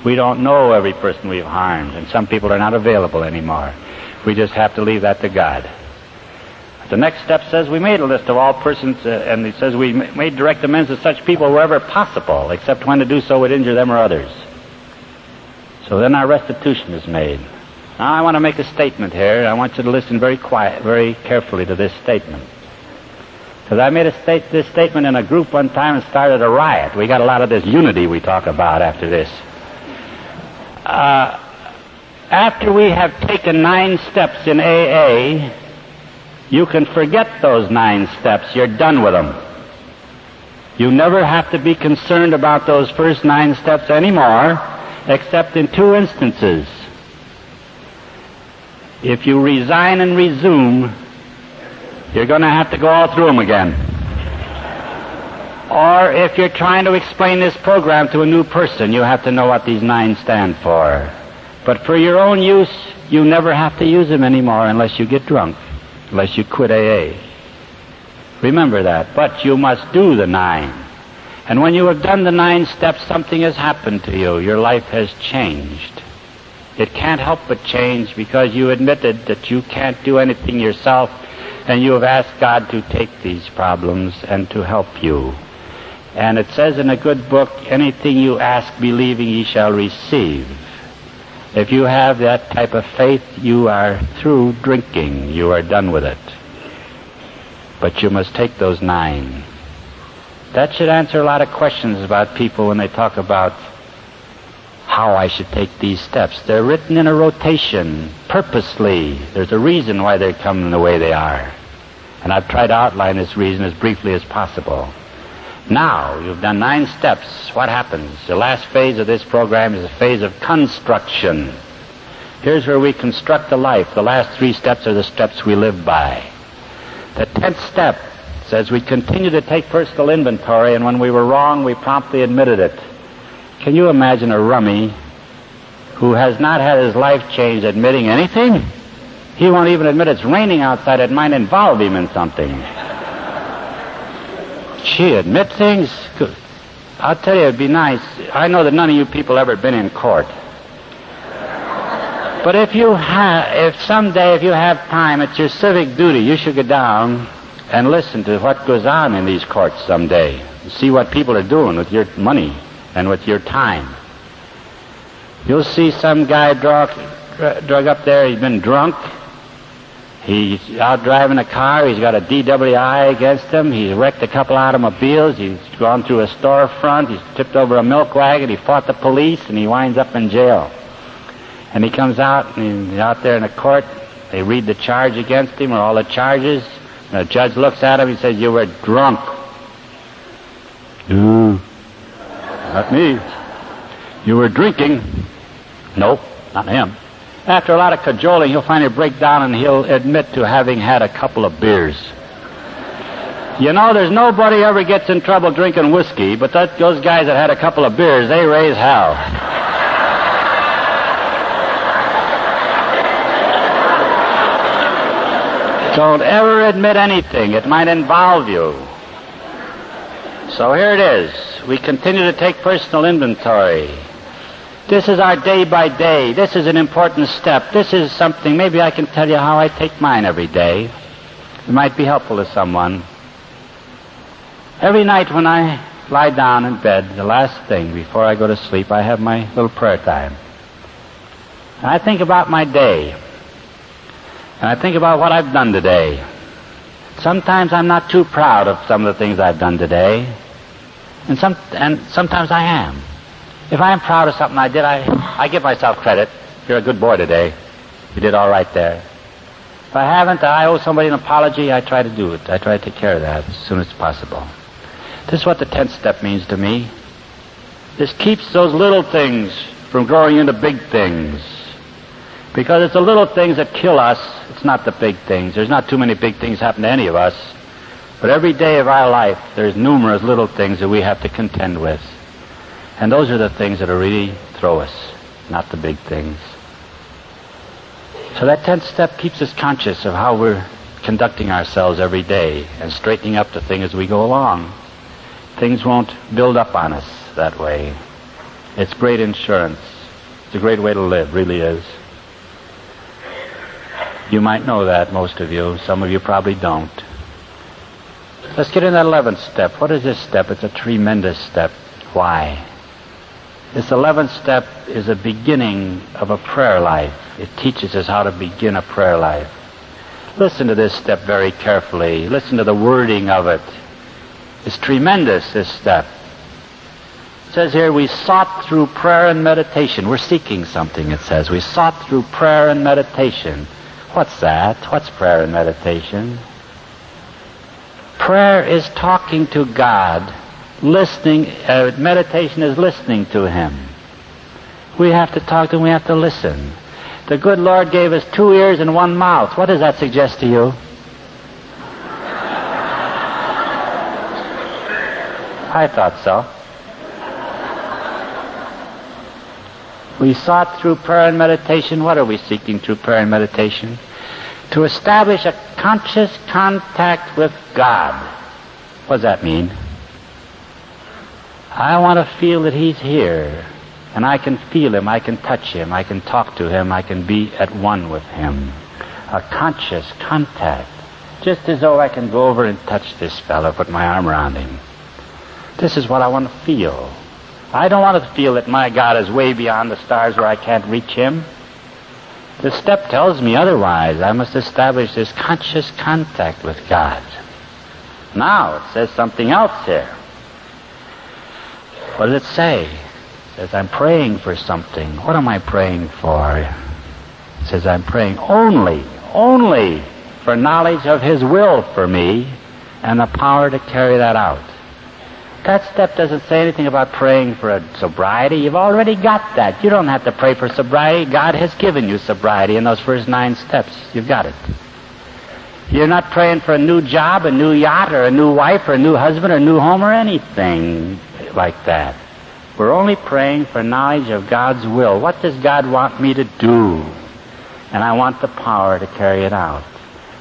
We don't know every person we've harmed, and some people are not available anymore. We just have to leave that to God. The next step says we made a list of all persons, uh, and it says we made direct amends to such people wherever possible, except when to do so would injure them or others. So then our restitution is made. Now I want to make a statement here. I want you to listen very quiet, very carefully to this statement. Because I made state, this statement in a group one time and started a riot. We got a lot of this unity we talk about after this. Uh, after we have taken nine steps in AA, you can forget those nine steps. You're done with them. You never have to be concerned about those first nine steps anymore, except in two instances. If you resign and resume, you're going to have to go all through them again. Or if you're trying to explain this program to a new person, you have to know what these nine stand for. But for your own use, you never have to use them anymore unless you get drunk, unless you quit AA. Remember that. But you must do the nine. And when you have done the nine steps, something has happened to you. Your life has changed. It can't help but change because you admitted that you can't do anything yourself and you have asked God to take these problems and to help you. And it says in a good book, anything you ask believing ye shall receive. If you have that type of faith, you are through drinking. You are done with it. But you must take those nine. That should answer a lot of questions about people when they talk about how I should take these steps. They're written in a rotation, purposely. There's a reason why they're coming the way they are. And I've tried to outline this reason as briefly as possible. Now, you've done nine steps. What happens? The last phase of this program is a phase of construction. Here's where we construct the life. The last three steps are the steps we live by. The tenth step says we continue to take personal inventory, and when we were wrong, we promptly admitted it. Can you imagine a rummy who has not had his life changed admitting anything? He won't even admit it's raining outside. It might involve him in something. Gee, admit things? I'll tell you, it'd be nice. I know that none of you people ever been in court. But if you have, if someday, if you have time, it's your civic duty, you should go down and listen to what goes on in these courts someday. See what people are doing with your money and with your time. You'll see some guy drug, drug up there, he's been drunk, He's out driving a car. He's got a DWI against him. He's wrecked a couple automobiles. He's gone through a storefront. He's tipped over a milk wagon. He fought the police, and he winds up in jail. And he comes out, and he's out there in the court. They read the charge against him, or all the charges. And the judge looks at him. He says, "You were drunk." No, not me. You were drinking. Nope, not him. After a lot of cajoling, he'll finally break down and he'll admit to having had a couple of beers. You know, there's nobody ever gets in trouble drinking whiskey, but that, those guys that had a couple of beers, they raise hell. Don't ever admit anything. It might involve you. So here it is. We continue to take personal inventory. This is our day by day. This is an important step. This is something, maybe I can tell you how I take mine every day. It might be helpful to someone. Every night when I lie down in bed, the last thing before I go to sleep, I have my little prayer time. And I think about my day. And I think about what I've done today. Sometimes I'm not too proud of some of the things I've done today. And some and sometimes I am. If I am proud of something I did, I, I give myself credit. You're a good boy today. You did all right there. If I haven't, I owe somebody an apology. I try to do it. I try to take care of that as soon as possible. This is what the tenth step means to me. This keeps those little things from growing into big things. Because it's the little things that kill us. It's not the big things. There's not too many big things happen to any of us. But every day of our life, there's numerous little things that we have to contend with. And those are the things that really throw us, not the big things. So that tenth step keeps us conscious of how we're conducting ourselves every day and straightening up the thing as we go along. Things won't build up on us that way. It's great insurance. It's a great way to live, really is. You might know that, most of you. Some of you probably don't. Let's get in that 11th step. What is this step? It's a tremendous step. Why? This 11th step is a beginning of a prayer life. It teaches us how to begin a prayer life. Listen to this step very carefully. Listen to the wording of it. It's tremendous, this step. It says here, we sought through prayer and meditation. We're seeking something, it says. We sought through prayer and meditation. What's that? What's prayer and meditation? Prayer is talking to God. Listening, uh, meditation is listening to Him. We have to talk to Him, we have to listen. The good Lord gave us two ears and one mouth. What does that suggest to you? I thought so. We sought through prayer and meditation. What are we seeking through prayer and meditation? To establish a conscious contact with God. What does that mean? I want to feel that He's here. And I can feel Him, I can touch Him, I can talk to Him, I can be at one with Him. A conscious contact. Just as though I can go over and touch this fellow, put my arm around him. This is what I want to feel. I don't want to feel that my God is way beyond the stars where I can't reach Him. The step tells me otherwise. I must establish this conscious contact with God. Now, it says something else here. What does it say? It says, I'm praying for something. What am I praying for? It says, I'm praying only, only for knowledge of His will for me and the power to carry that out. That step doesn't say anything about praying for sobriety. You've already got that. You don't have to pray for sobriety. God has given you sobriety in those first nine steps. You've got it. You're not praying for a new job, a new yacht, or a new wife, or a new husband, or a new home, or anything like that. We're only praying for knowledge of God's will. What does God want me to do? And I want the power to carry it out.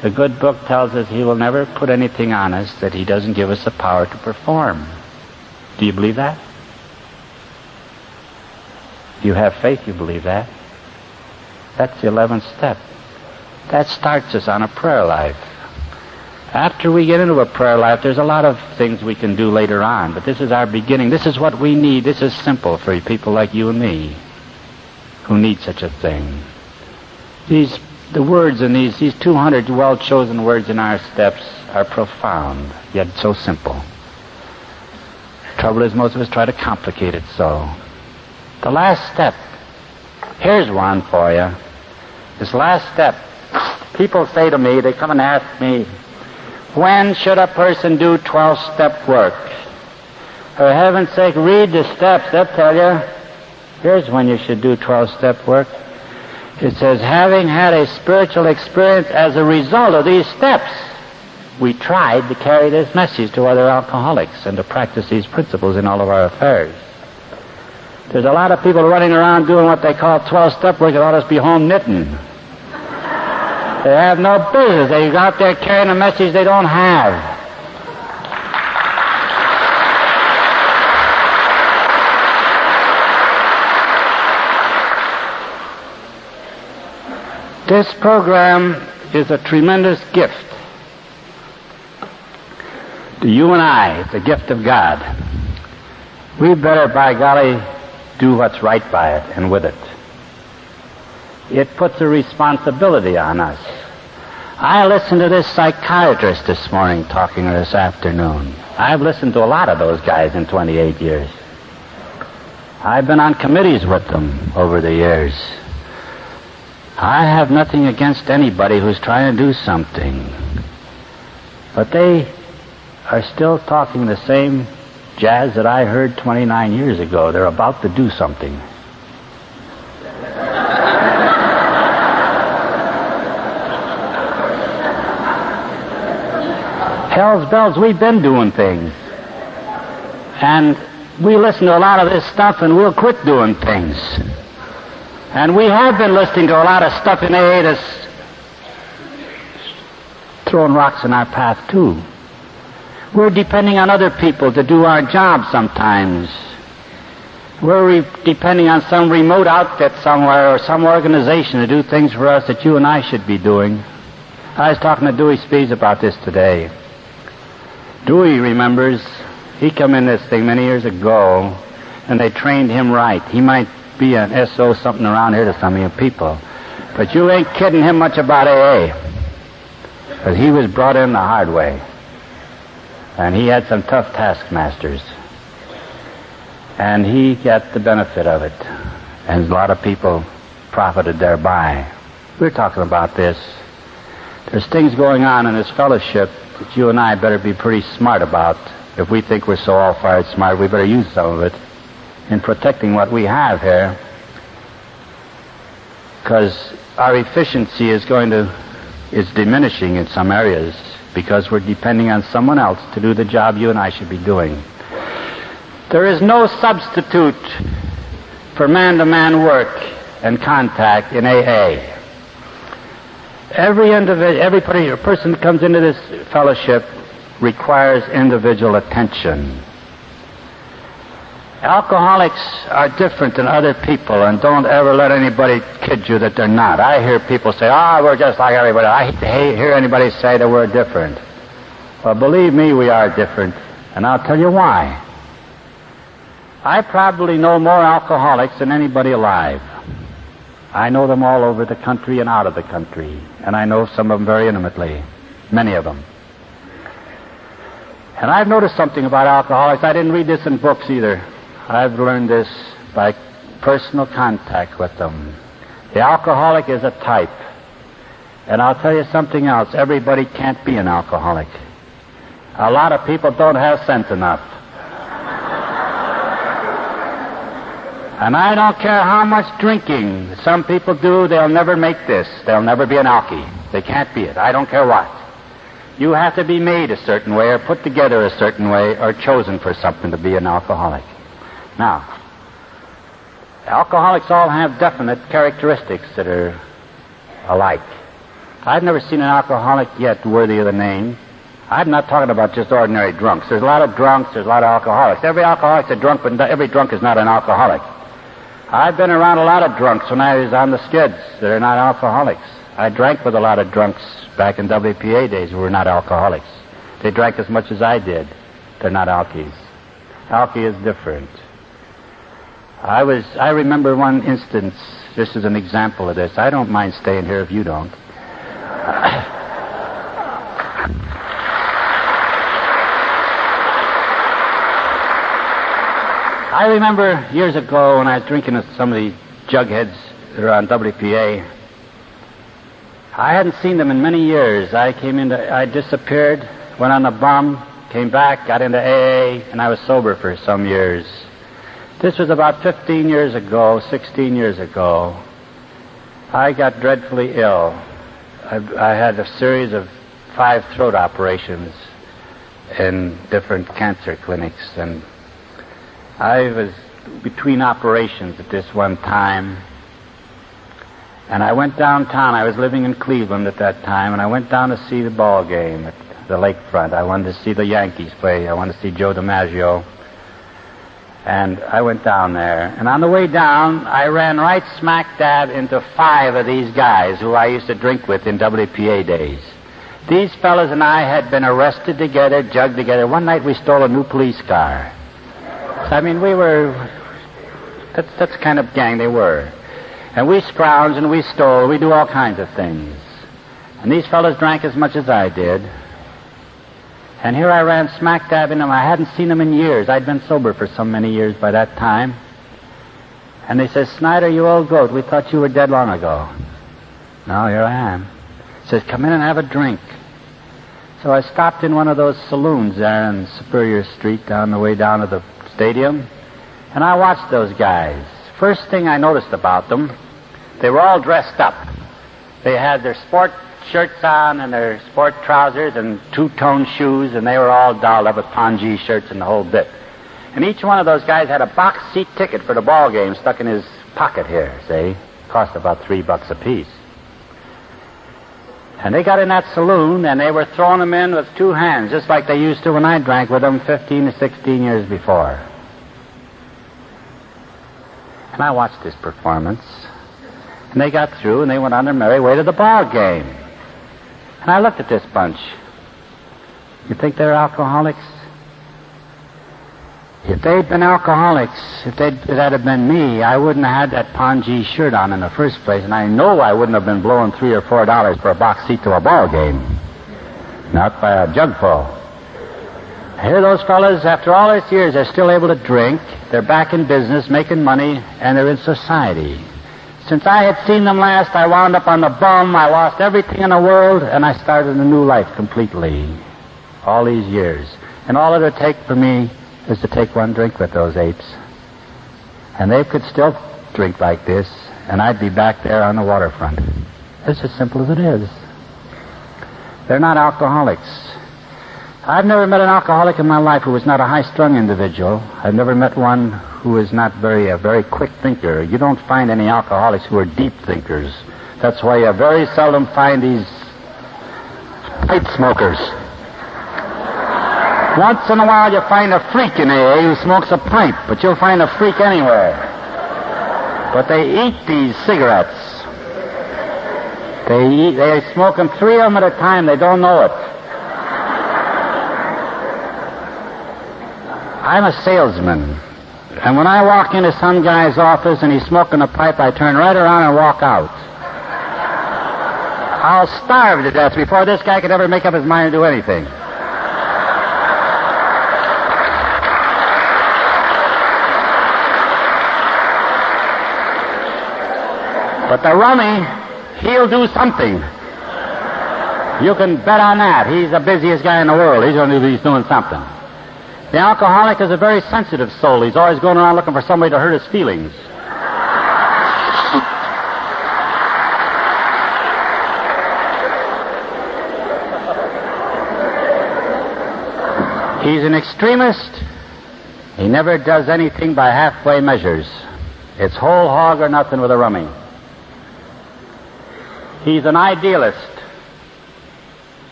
The good book tells us He will never put anything on us that He doesn't give us the power to perform. Do you believe that? You have faith, you believe that. That's the 11th step. That starts us on a prayer life. After we get into a prayer life, there's a lot of things we can do later on, but this is our beginning. This is what we need. This is simple for people like you and me who need such a thing. These, the words in these, these 200 well chosen words in our steps are profound, yet so simple. Trouble is, most of us try to complicate it so. The last step. Here's one for you. This last step. People say to me, they come and ask me, when should a person do 12 step work? For heaven's sake, read the steps. They'll tell you. Here's when you should do 12 step work. It says, having had a spiritual experience as a result of these steps, we tried to carry this message to other alcoholics and to practice these principles in all of our affairs. There's a lot of people running around doing what they call 12 step work that ought to be home knitting. They have no business. They go out there carrying a message they don't have. This program is a tremendous gift to you and I. It's a gift of God. We better, by golly, do what's right by it and with it. It puts a responsibility on us. I listened to this psychiatrist this morning talking or this afternoon. I've listened to a lot of those guys in 28 years. I've been on committees with them over the years. I have nothing against anybody who's trying to do something. But they are still talking the same jazz that I heard 29 years ago. They're about to do something. Hell's bells, we've been doing things. And we listen to a lot of this stuff and we'll quit doing things. And we have been listening to a lot of stuff in AA that's throwing rocks in our path too. We're depending on other people to do our job sometimes. We're re- depending on some remote outfit somewhere or some organization to do things for us that you and I should be doing. I was talking to Dewey Spees about this today. Dewey remembers he come in this thing many years ago, and they trained him right. He might be an SO something around here to some of you people, but you ain't kidding him much about AA, because he was brought in the hard way, and he had some tough taskmasters, and he got the benefit of it, and a lot of people profited thereby. We're talking about this. There's things going on in this fellowship that you and I better be pretty smart about. If we think we're so all fired smart, we better use some of it in protecting what we have here. Because our efficiency is going to, is diminishing in some areas because we're depending on someone else to do the job you and I should be doing. There is no substitute for man-to-man work and contact in AA. Every individual, every person that comes into this fellowship requires individual attention. Alcoholics are different than other people, and don't ever let anybody kid you that they're not. I hear people say, "Ah, oh, we're just like everybody." I hate to hear anybody say that we're different. Well, believe me, we are different, and I'll tell you why. I probably know more alcoholics than anybody alive. I know them all over the country and out of the country, and I know some of them very intimately, many of them. And I've noticed something about alcoholics. I didn't read this in books either. I've learned this by personal contact with them. The alcoholic is a type. And I'll tell you something else. Everybody can't be an alcoholic. A lot of people don't have sense enough. And I don't care how much drinking some people do, they'll never make this. They'll never be an alkie. They can't be it. I don't care what. You have to be made a certain way or put together a certain way or chosen for something to be an alcoholic. Now, alcoholics all have definite characteristics that are alike. I've never seen an alcoholic yet worthy of the name. I'm not talking about just ordinary drunks. There's a lot of drunks, there's a lot of alcoholics. Every alcoholic's a drunk, but every drunk is not an alcoholic. I've been around a lot of drunks when I was on the skids that are not alcoholics. I drank with a lot of drunks back in WPA days who were not alcoholics. They drank as much as I did. They're not alkies. Alkie is different. I was, I remember one instance, just as an example of this. I don't mind staying here if you don't. I remember years ago when I was drinking with some of these jugheads that are on WPA. I hadn't seen them in many years. I came into, I disappeared, went on the bum, came back, got into AA, and I was sober for some years. This was about 15 years ago, 16 years ago. I got dreadfully ill. I, I had a series of five throat operations in different cancer clinics, and I was between operations at this one time. And I went downtown. I was living in Cleveland at that time, and I went down to see the ball game at the lakefront. I wanted to see the Yankees play. I wanted to see Joe DiMaggio. And I went down there. And on the way down, I ran right smack dab into five of these guys who I used to drink with in WPA days. These fellows and I had been arrested together, jugged together. One night we stole a new police car. I mean, we were, that's, that's kind of gang they were. And we scrounged and we stole, we do all kinds of things. And these fellows drank as much as I did. And here I ran smack dab in them. I hadn't seen them in years. I'd been sober for so many years by that time. And they says, Snyder, you old goat, we thought you were dead long ago. No, here I am. Says, come in and have a drink. So I stopped in one of those saloons there in Superior Street down the way down to the stadium. And I watched those guys. First thing I noticed about them, they were all dressed up. They had their sport shirts on and their sport trousers and two-tone shoes, and they were all dolled up with pongee shirts and the whole bit. And each one of those guys had a box seat ticket for the ball game stuck in his pocket here, see? Cost about three bucks apiece. And they got in that saloon and they were throwing them in with two hands, just like they used to when I drank with them 15 to 16 years before. And I watched this performance. And they got through and they went on their merry way to the ball game. And I looked at this bunch. You think they're alcoholics? If they'd been alcoholics, if, if that had been me, I wouldn't have had that pongee shirt on in the first place, and I know I wouldn't have been blowing three or four dollars for a box seat to a ball game. Not by a jugful. Here those fellas, after all these years, they're still able to drink, they're back in business, making money, and they're in society. Since I had seen them last, I wound up on the bum, I lost everything in the world, and I started a new life completely. All these years. And all it would take for me is to take one drink with those apes. And they could still drink like this, and I'd be back there on the waterfront. It's as simple as it is. They're not alcoholics. I've never met an alcoholic in my life who was not a high-strung individual. I've never met one who is not very a very quick thinker. You don't find any alcoholics who are deep thinkers. That's why you very seldom find these pipe smokers. Once in a while you find a freak in AA who smokes a pipe, but you'll find a freak anywhere. But they eat these cigarettes. They eat, they smoke them three of them at a time. They don't know it. I'm a salesman. And when I walk into some guy's office and he's smoking a pipe, I turn right around and walk out. I'll starve to death before this guy could ever make up his mind to do anything. But the rummy, he'll do something. You can bet on that. He's the busiest guy in the world. He's going to he's doing something. The alcoholic is a very sensitive soul. He's always going around looking for somebody to hurt his feelings. He's an extremist. He never does anything by halfway measures. It's whole hog or nothing with a rummy. He's an idealist.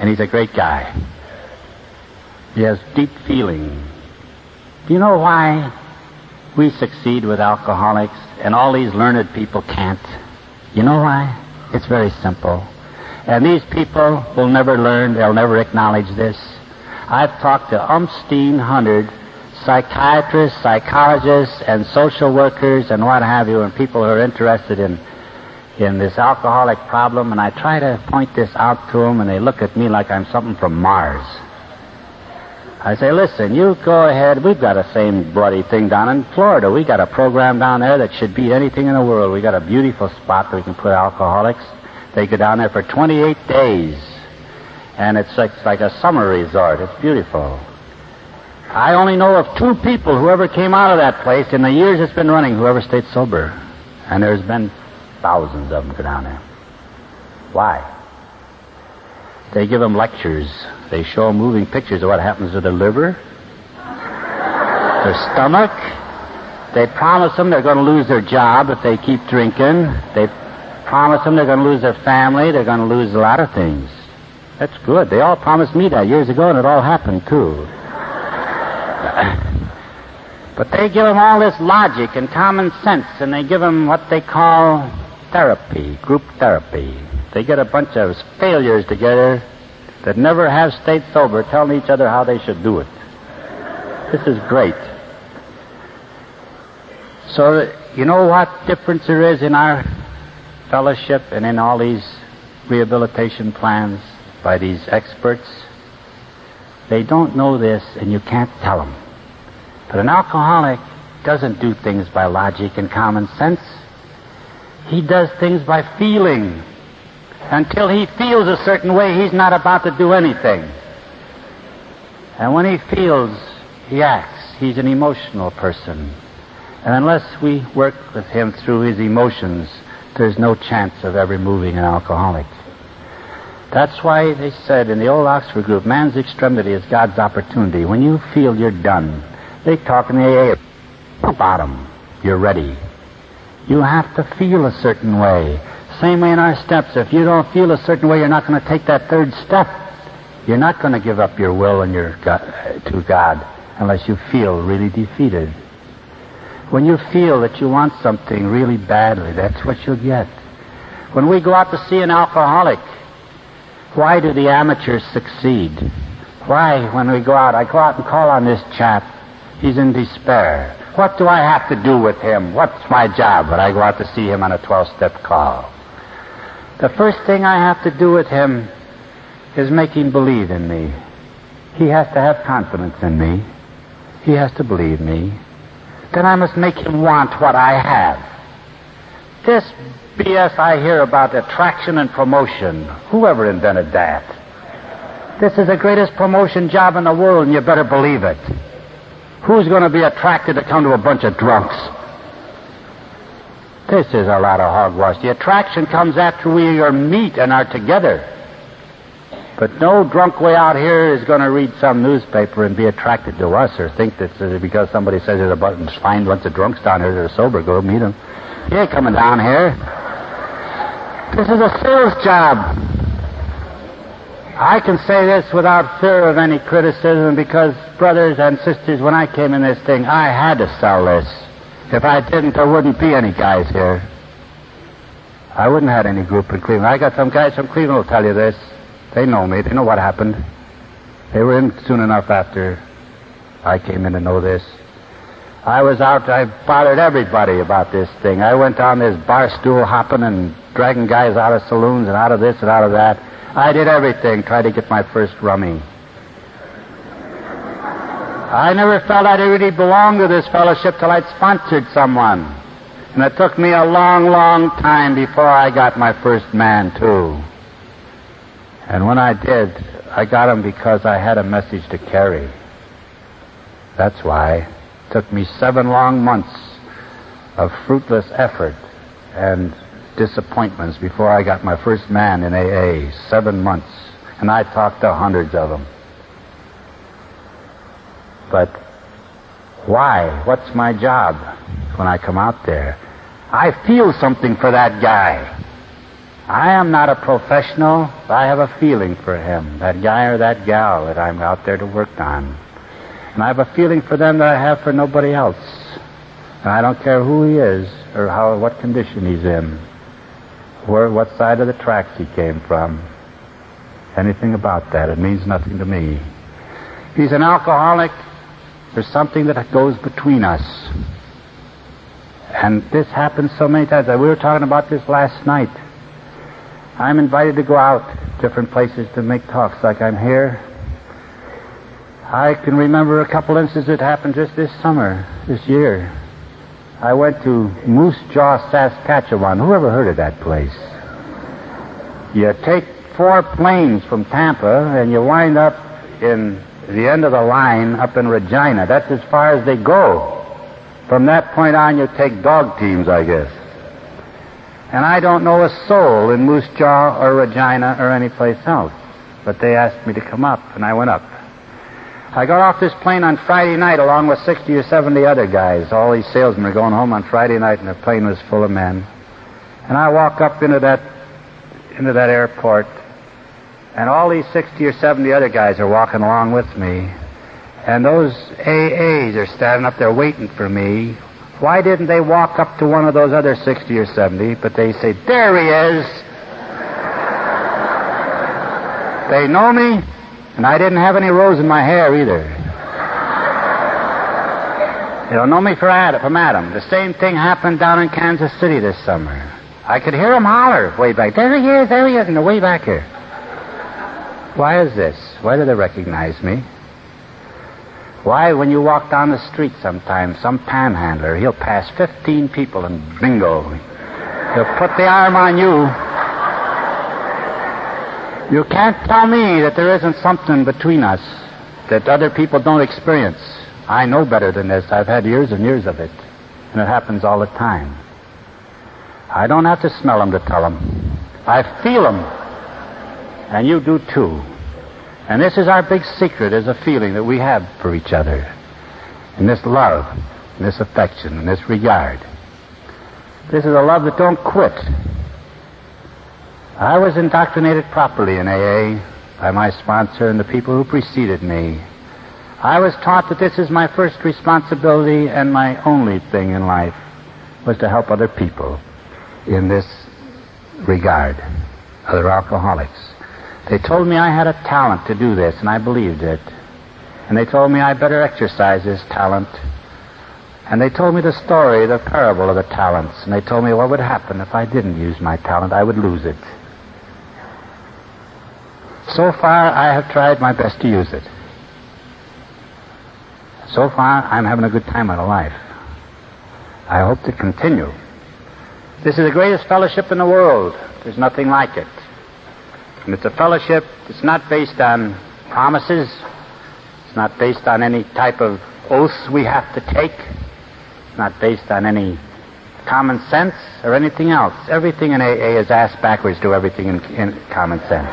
And he's a great guy. He has deep feeling. Do you know why we succeed with alcoholics and all these learned people can't? You know why? It's very simple. And these people will never learn, they'll never acknowledge this. I've talked to umpteen hundred psychiatrists, psychologists, and social workers and what have you, and people who are interested in in this alcoholic problem, and I try to point this out to them, and they look at me like I'm something from Mars. I say, listen, you go ahead. We've got the same bloody thing down in Florida. We got a program down there that should beat anything in the world. We got a beautiful spot where we can put alcoholics. They go down there for 28 days, and it's like, like a summer resort. It's beautiful. I only know of two people who ever came out of that place in the years it's been running who ever stayed sober, and there's been thousands of them go down there. Why? They give them lectures. They show moving pictures of what happens to their liver, their stomach. They promise them they're going to lose their job if they keep drinking. They promise them they're going to lose their family. They're going to lose a lot of things. That's good. They all promised me that years ago, and it all happened too. but they give them all this logic and common sense, and they give them what they call therapy, group therapy. They get a bunch of failures together that never have stayed sober telling each other how they should do it. This is great. So, you know what difference there is in our fellowship and in all these rehabilitation plans by these experts? They don't know this, and you can't tell them. But an alcoholic doesn't do things by logic and common sense. He does things by feeling. Until he feels a certain way, he's not about to do anything. And when he feels, he acts. He's an emotional person. And unless we work with him through his emotions, there's no chance of ever moving an alcoholic. That's why they said in the old Oxford group, man's extremity is God's opportunity. When you feel you're done, they talk in the AA bottom. You're ready. You have to feel a certain way. Same way in our steps. If you don't feel a certain way, you're not going to take that third step. You're not going to give up your will and your God, to God unless you feel really defeated. When you feel that you want something really badly, that's what you'll get. When we go out to see an alcoholic, why do the amateurs succeed? Why, when we go out, I go out and call on this chap. He's in despair. What do I have to do with him? What's my job when I go out to see him on a 12 step call? The first thing I have to do with him is make him believe in me. He has to have confidence in me. He has to believe me. Then I must make him want what I have. This BS I hear about attraction and promotion, whoever invented that? This is the greatest promotion job in the world, and you better believe it. Who's going to be attracted to come to a bunch of drunks? This is a lot of hogwash. The attraction comes after we are meet and are together. But no drunk way out here is going to read some newspaper and be attracted to us or think that because somebody says there's a bunch, find bunch of drunks down here that are sober, go meet them. He ain't coming down here. This is a sales job. I can say this without fear of any criticism because, brothers and sisters, when I came in this thing, I had to sell this. If I didn't, there wouldn't be any guys here. I wouldn't have had any group in Cleveland. I got some guys from Cleveland will tell you this. They know me. They know what happened. They were in soon enough after I came in to know this. I was out, I bothered everybody about this thing. I went on this bar stool hopping and dragging guys out of saloons and out of this and out of that. I did everything, tried to get my first rummy. I never felt I really belonged to this fellowship till I'd sponsored someone. And it took me a long, long time before I got my first man, too. And when I did, I got him because I had a message to carry. That's why. It took me seven long months of fruitless effort and disappointments before I got my first man in AA. Seven months. And I talked to hundreds of them. But why? What's my job when I come out there? I feel something for that guy. I am not a professional, but I have a feeling for him, that guy or that gal that I'm out there to work on. And I have a feeling for them that I have for nobody else. And I don't care who he is or how what condition he's in, where what side of the tracks he came from. Anything about that, it means nothing to me. He's an alcoholic, there's something that goes between us. And this happens so many times. We were talking about this last night. I'm invited to go out different places to make talks like I'm here. I can remember a couple instances that happened just this summer, this year. I went to Moose Jaw, Saskatchewan. Who ever heard of that place? You take four planes from Tampa and you wind up in the end of the line up in Regina. That's as far as they go. From that point on, you take dog teams, I guess. And I don't know a soul in Moose Jaw or Regina or any place else. But they asked me to come up, and I went up. I got off this plane on Friday night along with 60 or 70 other guys. All these salesmen are going home on Friday night, and the plane was full of men. And I walk up into that, into that airport, and all these 60 or 70 other guys are walking along with me. And those AAs are standing up there waiting for me, why didn't they walk up to one of those other 60 or 70, but they say, There he is! They know me, and I didn't have any rose in my hair either. They don't know me for Adam, from Adam. The same thing happened down in Kansas City this summer. I could hear them holler way back. There he is, there he is, and way back here. Why is this? Why do they recognize me? Why, when you walk down the street sometimes, some panhandler, he'll pass 15 people and bingo. He'll put the arm on you. You can't tell me that there isn't something between us that other people don't experience. I know better than this. I've had years and years of it. And it happens all the time. I don't have to smell them to tell them. I feel them. And you do too. And this is our big secret is a feeling that we have for each other. And this love, and this affection, and this regard. This is a love that don't quit. I was indoctrinated properly in AA by my sponsor and the people who preceded me. I was taught that this is my first responsibility and my only thing in life was to help other people in this regard, other alcoholics. They told me I had a talent to do this, and I believed it. And they told me I better exercise this talent. And they told me the story, the parable of the talents. And they told me what would happen if I didn't use my talent. I would lose it. So far, I have tried my best to use it. So far, I'm having a good time out of life. I hope to continue. This is the greatest fellowship in the world. There's nothing like it. And it's a fellowship that's not based on promises. It's not based on any type of oaths we have to take. It's not based on any common sense or anything else. Everything in AA is asked backwards to everything in, in common sense.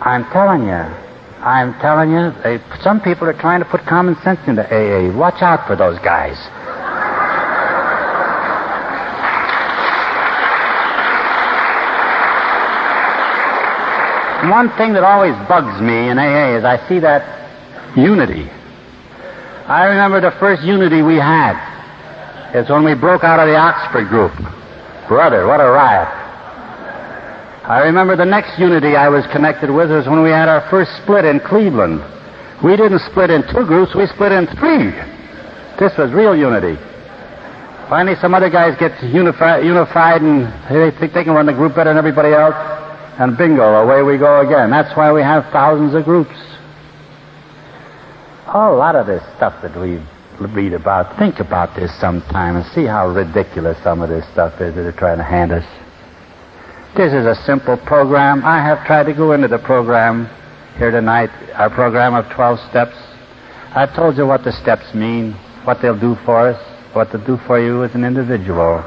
I'm telling you, I'm telling you, they, some people are trying to put common sense into AA. Watch out for those guys. One thing that always bugs me in AA is I see that unity. I remember the first unity we had. It's when we broke out of the Oxford group. Brother, what a riot. I remember the next unity I was connected with was when we had our first split in Cleveland. We didn't split in two groups, we split in three. This was real unity. Finally, some other guys get unified, unified and they think they can run the group better than everybody else and bingo, away we go again. That's why we have thousands of groups. A lot of this stuff that we read about, think about this sometime and see how ridiculous some of this stuff is that they're trying to hand us. This is a simple program. I have tried to go into the program here tonight, our program of 12 steps. I've told you what the steps mean, what they'll do for us, what they'll do for you as an individual.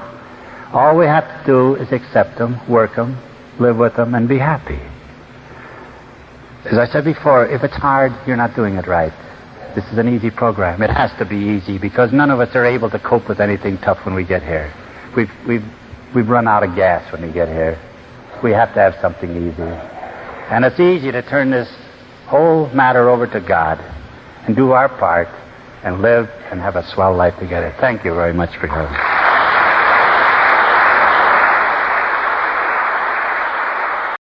All we have to do is accept them, work them, live with them, and be happy. As I said before, if it's hard, you're not doing it right. This is an easy program. It has to be easy because none of us are able to cope with anything tough when we get here. We've, we've, we've run out of gas when we get here. We have to have something easy. And it's easy to turn this whole matter over to God and do our part and live and have a swell life together. Thank you very much for coming.